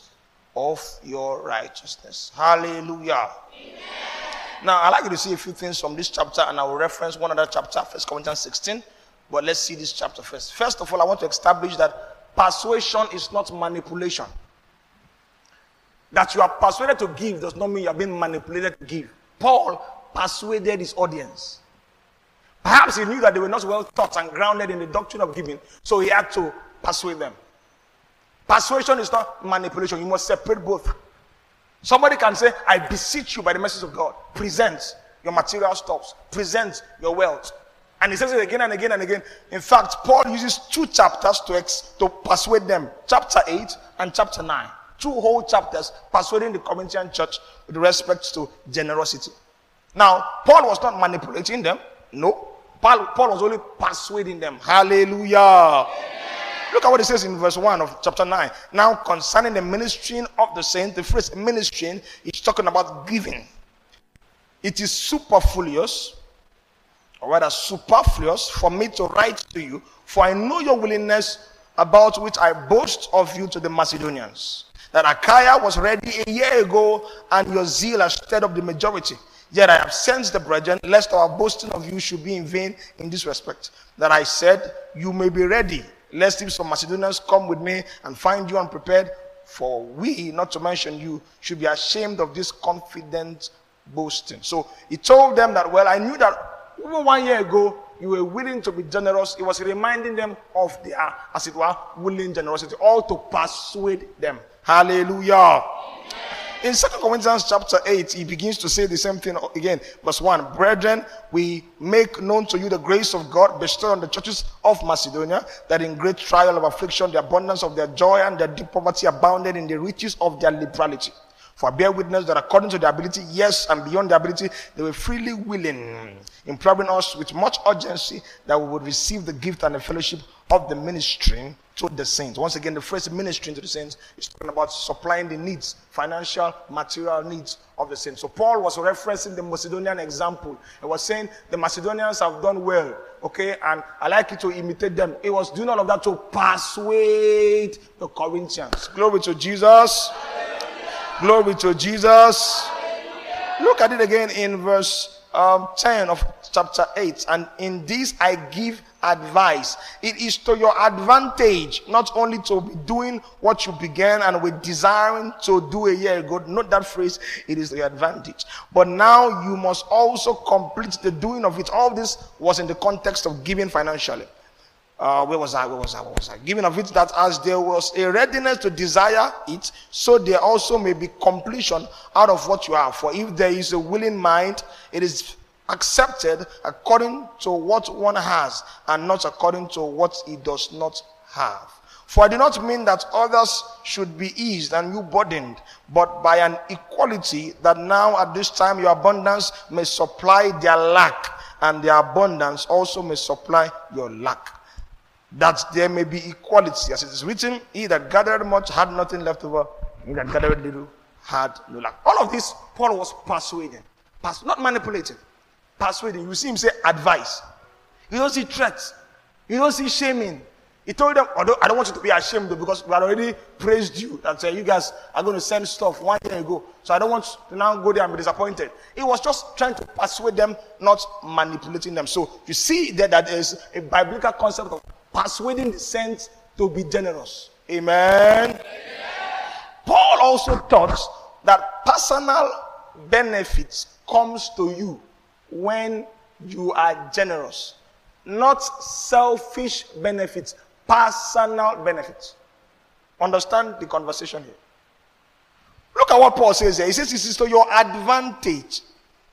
of your righteousness. Hallelujah. Now, I'd like you to see a few things from this chapter, and I will reference one other chapter, First Corinthians 16. But let's see this chapter first. First of all, I want to establish that persuasion is not manipulation. That you are persuaded to give does not mean you are being manipulated to give. Paul persuaded his audience. Perhaps he knew that they were not well taught and grounded in the doctrine of giving, so he had to persuade them. Persuasion is not manipulation. You must separate both. Somebody can say, I beseech you by the message of God, present your material stuffs, present your wealth. And he says it again and again and again. In fact, Paul uses two chapters to, ex- to persuade them chapter 8 and chapter 9. Two whole chapters persuading the Corinthian church with respect to generosity. Now, Paul was not manipulating them. No. Paul, Paul was only persuading them. Hallelujah. Look at what it says in verse 1 of chapter 9. Now, concerning the ministering of the saints, the phrase ministering is talking about giving. It is superfluous, or rather superfluous, for me to write to you, for I know your willingness about which I boast of you to the Macedonians. That Achaia was ready a year ago, and your zeal has stirred up the majority. Yet I have sensed the brethren, lest our boasting of you should be in vain in this respect. That I said, You may be ready, lest if some Macedonians come with me and find you unprepared, for we, not to mention you, should be ashamed of this confident boasting. So he told them that, well, I knew that even one year ago, you were willing to be generous. He was reminding them of their, as it were, willing generosity, all to persuade them. Hallelujah. In Second Corinthians chapter 8, he begins to say the same thing again. Verse 1 Brethren, we make known to you the grace of God bestowed on the churches of Macedonia, that in great trial of affliction, the abundance of their joy and their deep poverty abounded in the riches of their liberality. For I bear witness that according to their ability, yes, and beyond their ability, they were freely willing, imploring us with much urgency that we would receive the gift and the fellowship of the ministry to the saints. Once again, the first ministry to the saints is talking about supplying the needs, financial, material needs of the saints. So Paul was referencing the Macedonian example. He was saying the Macedonians have done well, okay, and I like you to imitate them. He was doing all of that to persuade the Corinthians. Glory to Jesus. Glory to Jesus. Look at it again in verse um, 10 of chapter 8. And in this I give advice. It is to your advantage not only to be doing what you began and were desiring to do a year ago. Note that phrase, it is your advantage. But now you must also complete the doing of it. All this was in the context of giving financially. Uh, where was I? Where was I? Where was I? Giving of it that as there was a readiness to desire it, so there also may be completion out of what you have. For if there is a willing mind, it is accepted according to what one has and not according to what he does not have. For I do not mean that others should be eased and you burdened, but by an equality that now at this time your abundance may supply their lack, and their abundance also may supply your lack. That there may be equality, as it is written, He that gathered much had nothing left over, he that gathered little had no lack. All of this, Paul was persuading, not manipulating persuading. You see him say advice. You don't see threats. You don't see shaming. He told them, I don't, want you to be ashamed though, because we had already praised you and said you guys are going to send stuff one year ago. So I don't want to now go there and be disappointed. He was just trying to persuade them, not manipulating them. So you see that there is a biblical concept of persuading the saints to be generous. Amen. Amen. Paul also taught that personal benefits comes to you when you are generous. Not selfish benefits, personal benefits. Understand the conversation here. Look at what Paul says here. He says this is to your advantage.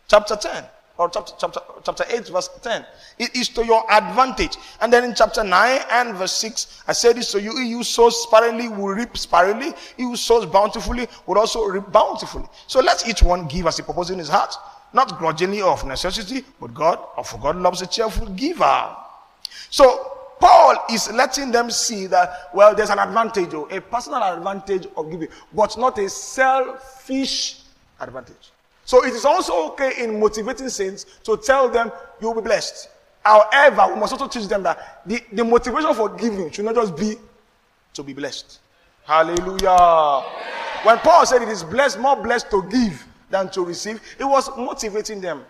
Chapter 10. Or chapter, chapter, chapter 8, verse 10. It is to your advantage. And then in chapter 9 and verse 6, I said this to you, who sows sparingly will reap sparingly. Who sows bountifully will also reap bountifully. So let each one give as he purposes in his heart, not grudgingly or of necessity, but God, or for God loves a cheerful giver. So Paul is letting them see that, well, there's an advantage, oh, a personal advantage of giving, but not a selfish advantage. So it is also okay in motivating saints to tell them you'll be blessed. However, we must also teach them that the, the motivation for giving should not just be to be blessed. Hallelujah. When Paul said it is blessed, more blessed to give than to receive, it was motivating them.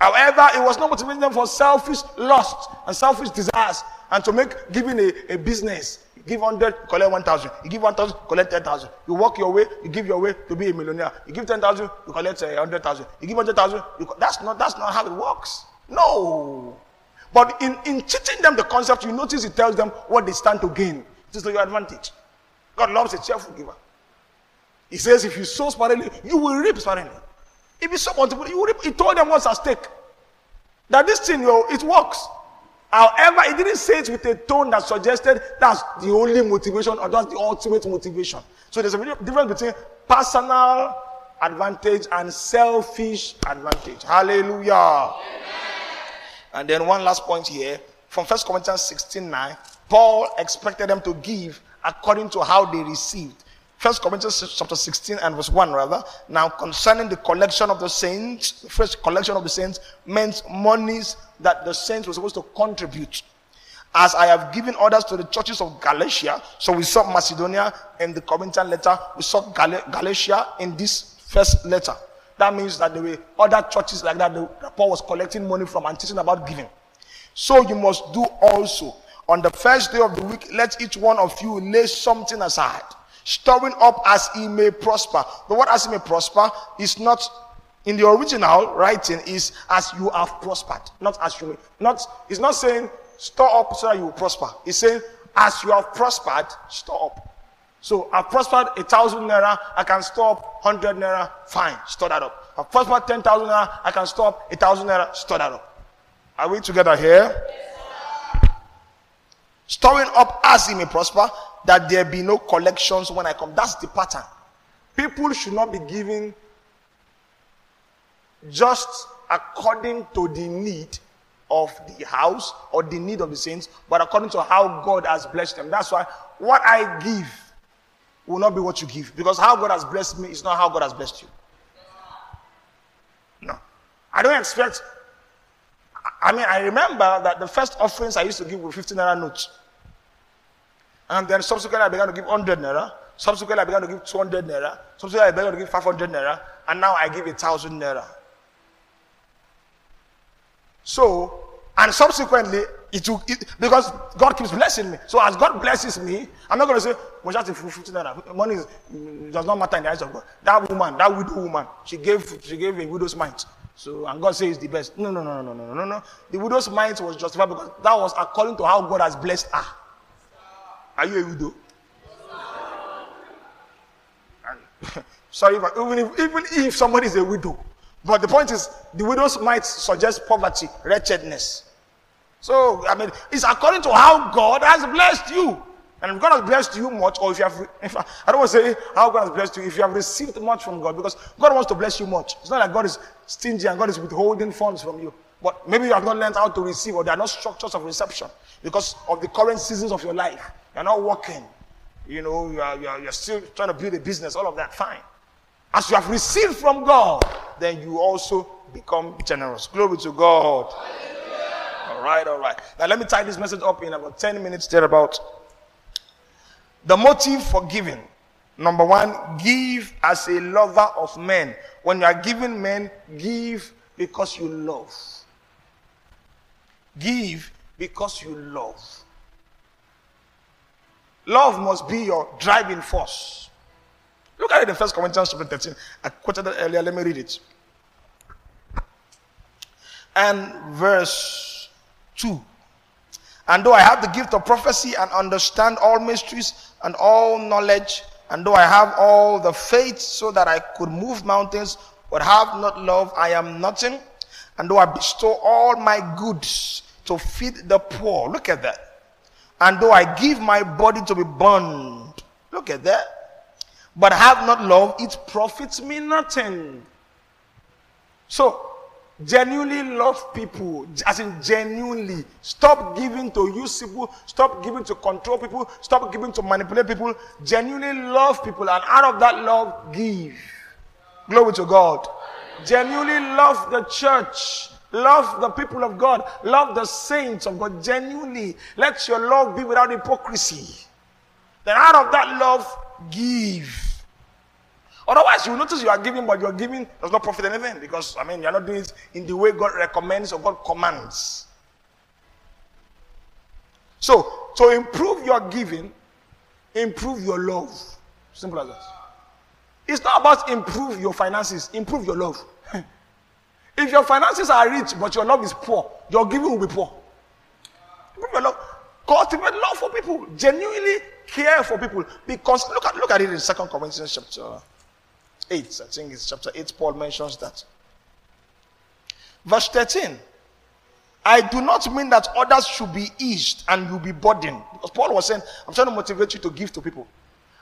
However, it was not motivating them for selfish lust and selfish desires and to make giving a, a business. You give 100, collect 1,000. You give 1,000, collect 10,000. You walk your way, you give your way to be a millionaire. You give 10,000, you collect uh, 100,000. You give 100,000, that's not, that's not how it works. No. But in, in teaching them the concept, you notice it tells them what they stand to gain. It is to your advantage. God loves a cheerful giver. He says, if you sow sparingly, you will reap sparingly. If you sow multiple, you will reap. He told them what's at stake. That this thing, yo, it works. However, he didn't say it with a tone that suggested that's the only motivation or that's the ultimate motivation. So there's a difference between personal advantage and selfish advantage. Hallelujah. Amen. And then one last point here from First Corinthians 16 9, Paul expected them to give according to how they received. First Corinthians chapter 16 and verse 1 rather. Now concerning the collection of the saints, the first collection of the saints meant monies that the saints were supposed to contribute. As I have given orders to the churches of Galatia, so we saw Macedonia in the Corinthian letter, we saw Gal- Galatia in this first letter. That means that there were other churches like that, the, Paul was collecting money from and teaching about giving. So you must do also. On the first day of the week, let each one of you lay something aside storing up as he may prosper. The word as he may prosper is not in the original writing is as you have prospered, not as you may. Not it's not saying store up so that you will prosper. It's saying as you have prospered, store up. So I've prospered a thousand naira, I can store up hundred naira, fine, store that up. I've prospered ten thousand naira, I can store up a thousand naira, store that up. Are we together here? Storing up as he may prosper, that there be no collections when I come. That's the pattern. People should not be giving just according to the need of the house or the need of the saints, but according to how God has blessed them. That's why what I give will not be what you give. Because how God has blessed me is not how God has blessed you. No. I don't expect. I mean, I remember that the first offerings I used to give were 15 naira notes. And then subsequently, I began to give 100 naira. Subsequently, I began to give 200 naira. Subsequently, I began to give 500 naira. And now I give a thousand naira. So, and subsequently, it will, it, because God keeps blessing me. So, as God blesses me, I'm not going to say, well, just 50 naira. Money is, does not matter in the eyes of God. That woman, that widow woman, she gave, she gave a widow's mite. So, and God says the best. No, no, no, no, no, no, no, no. The widow's mite was justified because that was according to how God has blessed her. Are you a widow? Sorry, but even if, even if somebody is a widow, but the point is, the widows might suggest poverty, wretchedness. So, I mean, it's according to how God has blessed you. And if God has blessed you much, or if you have, if I, I don't want to say how God has blessed you, if you have received much from God, because God wants to bless you much. It's not like God is stingy and God is withholding funds from you. But maybe you have not learned how to receive, or there are no structures of reception because of the current seasons of your life. You're not working. You know, you are, you are, you're still trying to build a business, all of that, fine. As you have received from God, then you also become generous. Glory to God. All right, all right. Now let me tie this message up in about 10 minutes thereabout. The motive for giving. Number one, give as a lover of men. When you are giving men, give because you love. Give because you love. Love must be your driving force. Look at it in First Corinthians chapter 13. I quoted earlier. Let me read it. And verse 2. And though I have the gift of prophecy and understand all mysteries and all knowledge, and though I have all the faith so that I could move mountains, but have not love, I am nothing. And though I bestow all my goods to feed the poor, look at that. And though I give my body to be burned, look at that. But have not love, it profits me nothing. So, genuinely love people, as in genuinely. Stop giving to use people, stop giving to control people, stop giving to manipulate people. Genuinely love people, and out of that love, give. Glory to God. Genuinely love the church. Love the people of God. Love the saints of God. Genuinely. Let your love be without hypocrisy. Then out of that love, give. Otherwise, you notice you are giving, but your giving does not profit anything because, I mean, you're not doing it in the way God recommends or God commands. So, to improve your giving, improve your love. Simple as that. It's not about improve your finances, improve your love. If your finances are rich but your love is poor, your giving will be poor. Love. Cultivate love for people. Genuinely care for people. Because look at look at it in Second Corinthians chapter 8. I think it's chapter 8. Paul mentions that. Verse 13. I do not mean that others should be eased and you be burdened. Because Paul was saying, I'm trying to motivate you to give to people.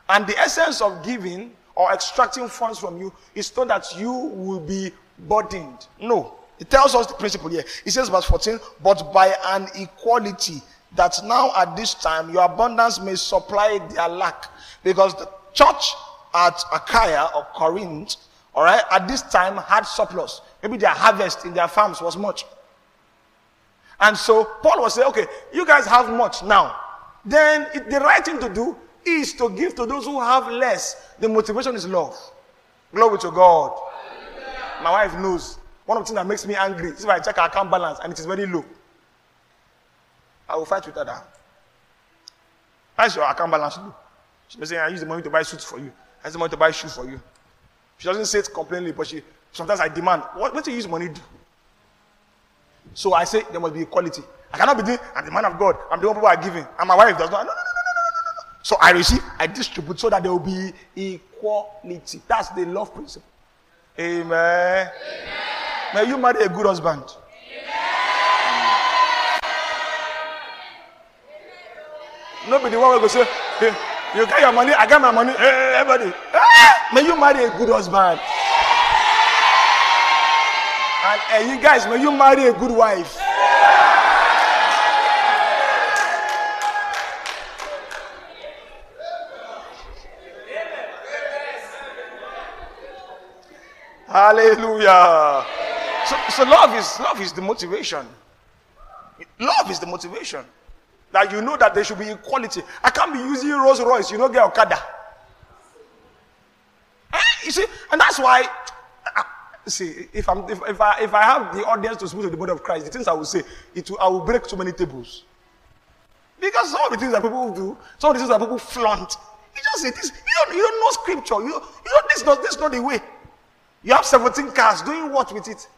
And the essence of giving or extracting funds from you is not that you will be burdened. No. It tells us the principle here. It says, verse 14, but by an equality, that now at this time your abundance may supply their lack. Because the church at Achaia or Corinth, all right, at this time had surplus. Maybe their harvest in their farms was much. And so Paul was saying, okay, you guys have much now. Then it, the right thing to do is to give to those who have less. The motivation is love. Glory to God. My wife knows. One of the things that makes me angry is if I check her account balance and it is very low. I will fight with her. How's your account balance low? She may say, I use the money to buy suits for you. I use the money to buy shoes for you. She doesn't say it complainingly, but she sometimes I demand, what, what do you use money do? So I say there must be equality. I cannot be doing, I'm the man of God, I'm the one people are giving, and my wife does not. No, no, no, no, no, no, no. So I receive, I distribute so that there will be equality. That's the love principle. Amen. Amen. May you marry a good husband. Nobody want to say, hey, you got your money, I got my money. Hey, everybody. Ah, may you marry a good husband. And, and you guys, may you marry a good wife. Hallelujah. So, so love is love is the motivation. Love is the motivation. That you know that there should be equality. I can't be using Rolls Royce, you know, get Okada. Eh? You see, and that's why see if I'm if, if I if I have the audience to speak to the body of Christ, the things I will say, it will, I will break too many tables. Because some of the things that people do, some of the things that people flaunt, you just say this, you don't, you don't know scripture. You, you know this not this not the way. You have 17 cars, doing what with it?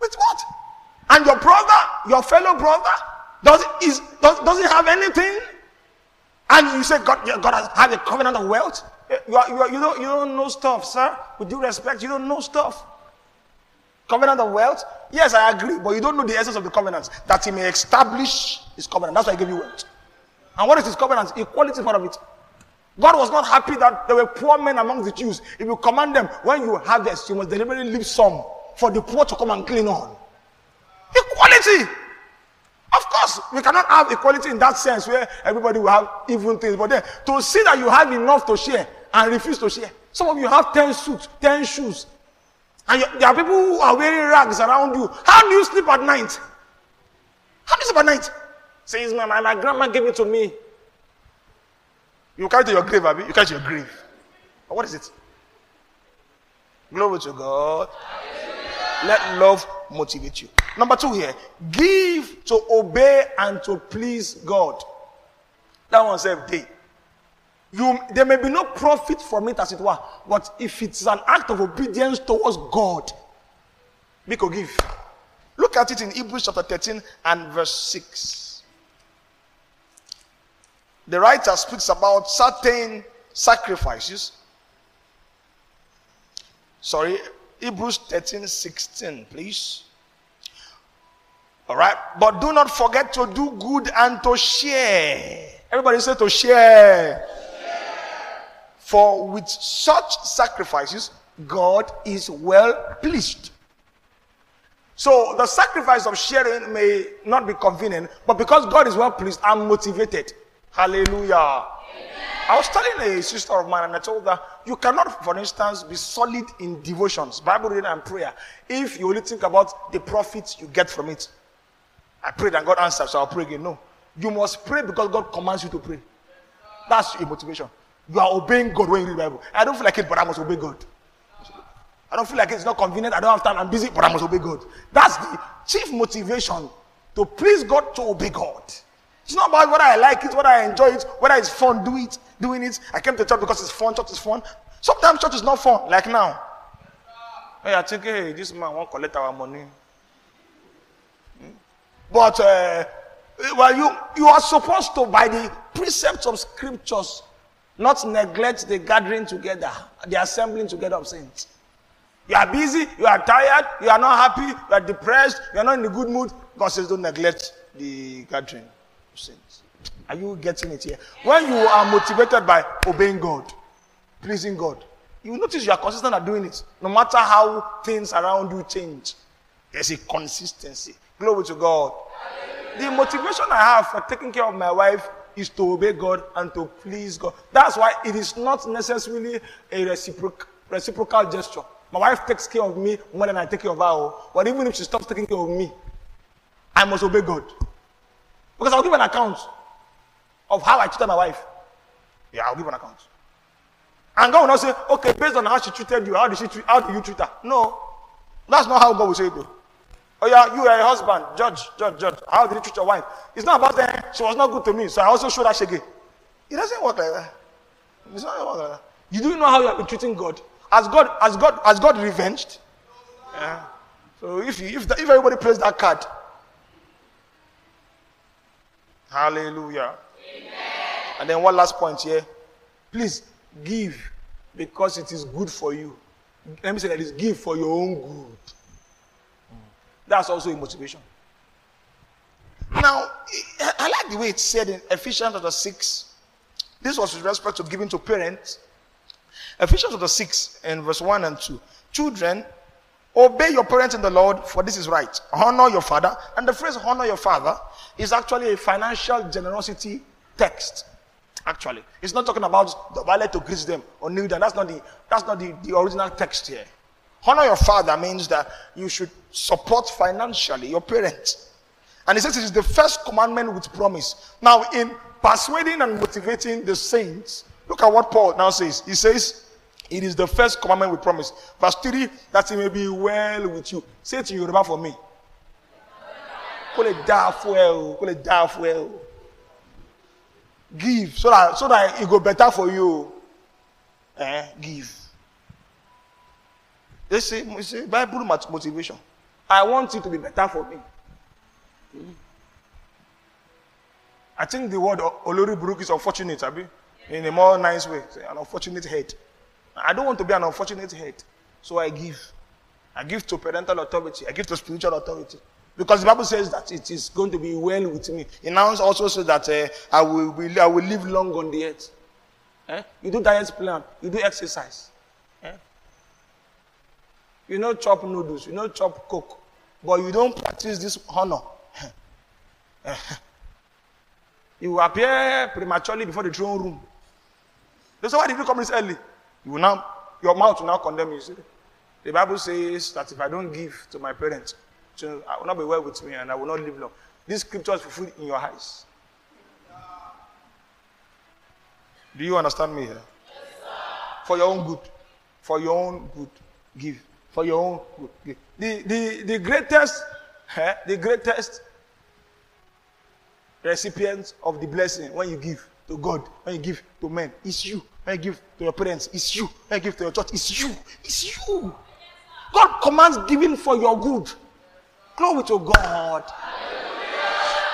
With what? And your brother, your fellow brother, does is does, doesn't have anything? And you say God, God has had a covenant of wealth? You, are, you, are, you, don't, you don't know stuff, sir. With due respect, you don't know stuff. Covenant of wealth? Yes, I agree, but you don't know the essence of the covenant. That he may establish his covenant. That's why I gave you wealth. And what is his covenant? Equality is part of it. God was not happy that there were poor men among the Jews. If you command them, when you harvest, you must deliberately leave some for the poor to come and clean on. Equality. Of course, we cannot have equality in that sense where everybody will have even things. But then to see that you have enough to share and refuse to share. Some of you have 10 suits, 10 shoes. And you, there are people who are wearing rags around you. How do you sleep at night? How do you sleep at night? Says, my, my grandma gave it to me. You carry to your grave, Abby. You carry to your grave. But what is it? Glory to God. Let love motivate you. Number two here. Give to obey and to please God. That one said day. You, there may be no profit from it as it were, but if it's an act of obedience towards God, we could give. Look at it in Hebrews chapter 13 and verse 6. The writer speaks about certain sacrifices. Sorry, Hebrews 13 16, please. All right. But do not forget to do good and to share. Everybody say to share. For with such sacrifices, God is well pleased. So the sacrifice of sharing may not be convenient, but because God is well pleased, I'm motivated. Hallelujah. Amen. I was telling a sister of mine, and I told her, you cannot, for instance, be solid in devotions, Bible reading, and prayer if you only think about the profits you get from it. I prayed and God answered, so I'll pray again. No. You must pray because God commands you to pray. That's your motivation. You are obeying God when you read the Bible. I don't feel like it, but I must obey God. I don't feel like it's not convenient. I don't have time. I'm busy, but I must obey God. That's the chief motivation to please God, to obey God. It's not about whether I like it, whether I enjoy it, whether it's fun do it, doing it. I came to church because it's fun. Church is fun. Sometimes church is not fun, like now. Hey, I think, hey, this man won't collect our money. But uh, well, you you are supposed to, by the precepts of scriptures, not neglect the gathering together, the assembling together of saints. You are busy, you are tired, you are not happy, you are depressed, you are not in a good mood. God says, don't neglect the gathering of saints. Are you getting it here? When you are motivated by obeying God, pleasing God, you notice you are consistent at doing it. No matter how things around you change, there's a consistency. Glory to God. The motivation I have for taking care of my wife is to obey God and to please God. That's why it is not necessarily a reciprocal, reciprocal gesture. My wife takes care of me more than I take care of her. Oh. But even if she stops taking care of me, I must obey God. Because I'll give an account of how I treated my wife. Yeah, I'll give an account. And God will not say, okay, based on how she treated you, how did she treat, how do you treat her? No. That's not how God will say it though. Oh yeah, you are a husband, judge, judge, judge. How did you treat your wife? It's not about that she was not good to me, so I also show that shege. It doesn't work like that. It's not work like that. You do know how you been treating God. Has God, has God, has God revenged? Yeah. So if you, if, if everybody plays that card, hallelujah. Amen. And then one last point here. Please give because it is good for you. Let me say that it's give for your own good. Hmm. That's also a motivation. Now, I like the way it's said in Ephesians chapter 6. This was with respect to giving to parents. Ephesians chapter 6 and verse 1 and 2. Children, obey your parents in the Lord, for this is right. Honor your father. And the phrase honor your father is actually a financial generosity text. Actually, it's not talking about the valet to greet them or kneel down. That's not the that's not the, the original text here. Honor your father means that you should support financially your parents. And he says it is the first commandment with promise. Now, in persuading and motivating the saints, look at what Paul now says. He says, it is the first commandment we promise. Verse 3 that it may be well with you. Say it in Yoruba for me. Call it fuel. Call it fuel. Give so that so that it go better for you. Eh? Give. They say, you see, Bible motivation. I want it to be better for me. I think the word Olori Buruk is unfortunate, Abi, in a more nice way. An unfortunate head. I don't want to be an unfortunate head. So I give. I give to parental authority. I give to spiritual authority. Because the Bible says that it is going to be well with me. It now also says that uh, I, will, will, I will live long on the earth. Eh? You do diet plan. You do exercise. Eh? You know chop noodles. You know chop coke. But you don't practice this honor. you appear prematurely before the throne room. They say, why did you come this early? You will now, your mouth will now condemn you. See? The Bible says that if I don't give to my parents, I will not be well with me and I will not live long. This scripture is fulfilled in your eyes. Do you understand me here? Yes, For your own good. For your own good. Give. For your own good. Give. The, the, the greatest, eh, the greatest recipient of the blessing when you give to God, when you give to men, it's you. When you give to your parents, it's you. When you give to your church, it's you. It's you. God commands giving for your good. Glory to God.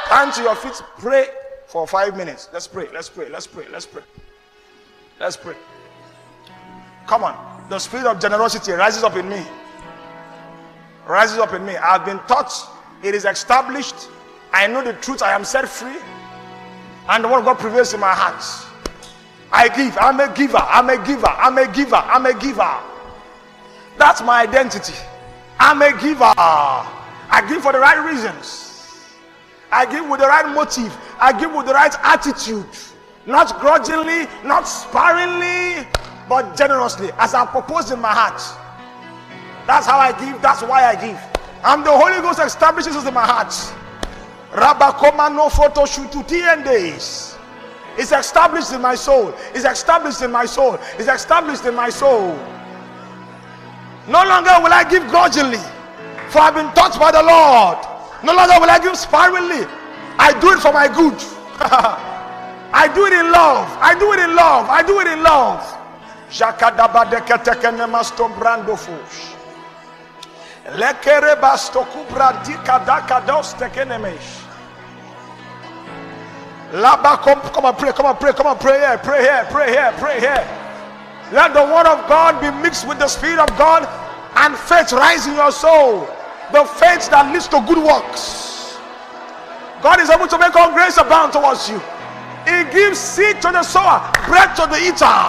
Stand to your feet, pray for five minutes. Let's pray, let's pray, let's pray, let's pray. Let's pray. Come on. The spirit of generosity rises up in me. rises up in me. I've been taught, it is established. I know the truth, I am set free. And the word God prevails in my heart. I give, I'm a giver, I'm a giver, I'm a giver, I'm a giver. That's my identity. I'm a giver. I give for the right reasons. I give with the right motive. I give with the right attitude. Not grudgingly, not sparingly, but generously, as I propose in my heart. That's how I give. That's why I give. And the Holy Ghost establishes this in my heart. Rabakoma no photo shoot to days. It's established in my soul. It's established in my soul. It's established in my soul. No longer will I give grudgingly, for I've been taught by the Lord. No longer will I give sparingly. I do it for my good. I do it in love. I do it in love. I do it in love. brando Laba, come, come and pray, come and pray, come and pray here, pray here, pray here, pray here. Let the word of God be mixed with the spirit of God and faith rise in your soul. The faith that leads to good works. God is able to make all grace abound towards you. He gives seed to the sower, bread to the eater.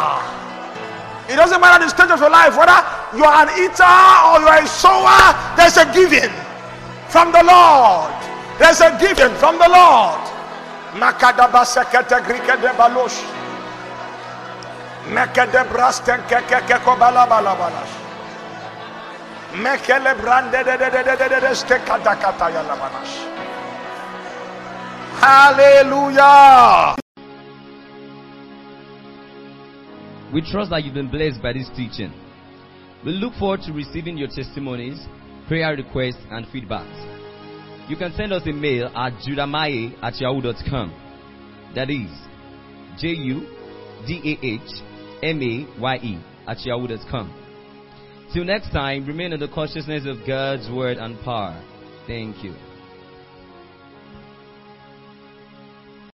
It doesn't matter the stage of your life, whether you are an eater or you are a sower, there's a giving from the Lord. There's a giving from the Lord. Makadaba sekete grike de balosh. Meke de brasten keke keko balabalabalas. Mekele brande de de de de de de de ste kata kata yalabanas. Hallelujah. We trust that you've been blessed by this teaching. We look forward to receiving your testimonies, prayer requests, and feedbacks. You can send us a mail at judahmaye at yahoo.com. That is J U D A H M A Y E at yahoo.com. Till next time, remain in the consciousness of God's word and power. Thank you.